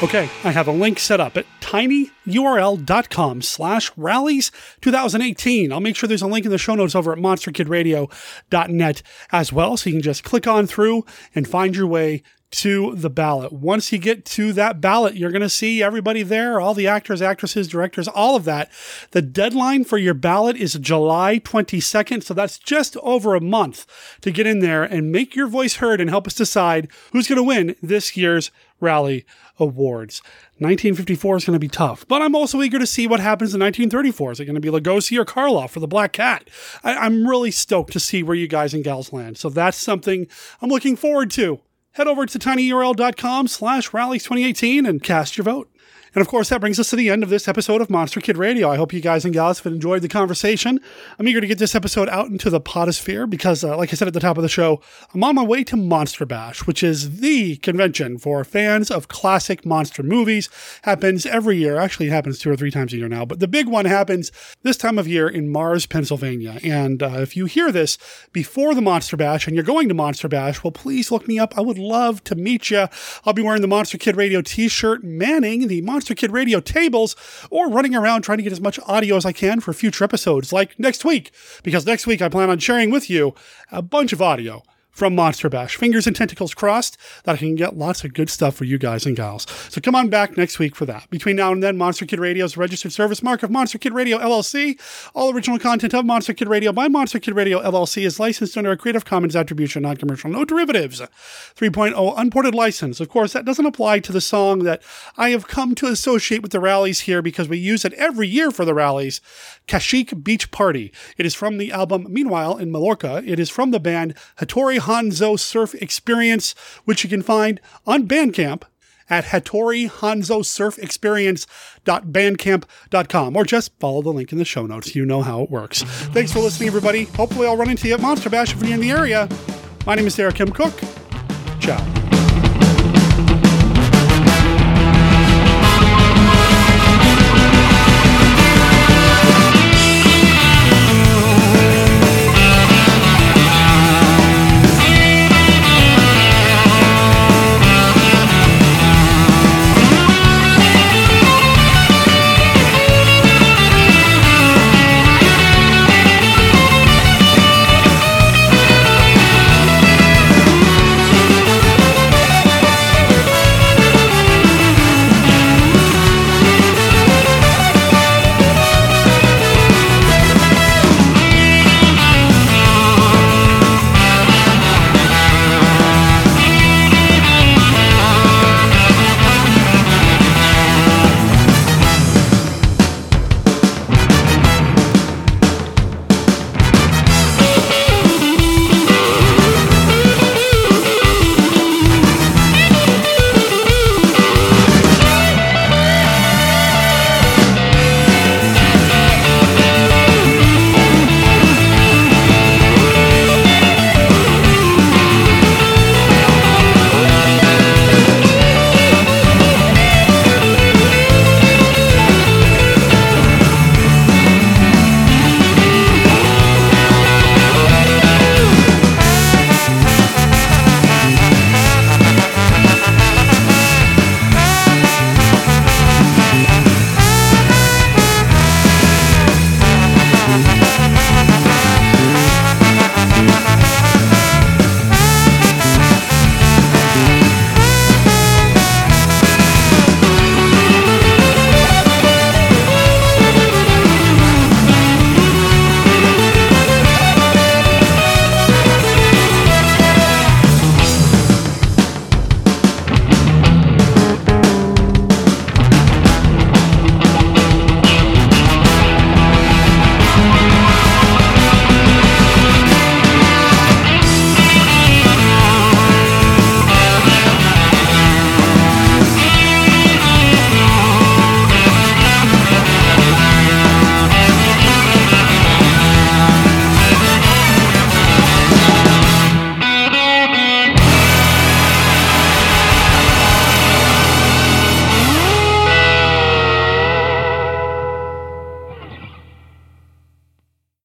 Okay, I have a link set up at tinyurl.com slash rallies 2018. I'll make sure there's a link in the show notes over at monsterkidradio.net as well, so you can just click on through and find your way to the ballot. Once you get to that ballot, you're going to see everybody there, all the actors, actresses, directors, all of that. The deadline for your ballot is July 22nd, so that's just over a month to get in there and make your voice heard and help us decide who's going to win this year's Rally Awards. 1954 is going to be tough, but I'm also eager to see what happens in 1934. Is it going to be Lugosi or Karloff for the Black Cat? I, am really stoked to see where you guys and gals land. So that's something I'm looking forward to head over to tinyurl.com slash rallies 2018 and cast your vote. And of course, that brings us to the end of this episode of Monster Kid Radio. I hope you guys and gals have enjoyed the conversation. I'm eager to get this episode out into the podosphere because, uh, like I said at the top of the show, I'm on my way to Monster Bash, which is the convention for fans of classic monster movies. Happens every year. Actually, it happens two or three times a year now, but the big one happens this time of year in Mars, Pennsylvania. And uh, if you hear this before the Monster Bash and you're going to Monster Bash, well, please look me up. I would love to meet you. I'll be wearing the Monster Kid Radio t shirt, manning the Monster Monster Kid Radio tables or running around trying to get as much audio as I can for future episodes like next week, because next week I plan on sharing with you a bunch of audio from Monster Bash. Fingers and tentacles crossed that I can get lots of good stuff for you guys and gals. So come on back next week for that. Between now and then, Monster Kid Radio is a registered service mark of Monster Kid Radio LLC. All original content of Monster Kid Radio by Monster Kid Radio LLC is licensed under a Creative Commons Attribution Non-Commercial No Derivatives 3.0 unported license. Of course, that doesn't apply to the song that I have come to associate with the rallies here because we use it every year for the rallies. Kashik Beach Party. It is from the album Meanwhile in Mallorca. It is from the band Hattori Hanzo Surf Experience, which you can find on Bandcamp at Hattori Hanzo Surf or just follow the link in the show notes. You know how it works. Thanks for listening, everybody. Hopefully, I'll run into you at Monster Bash if you're in the area. My name is Derek M. Koch. Ciao.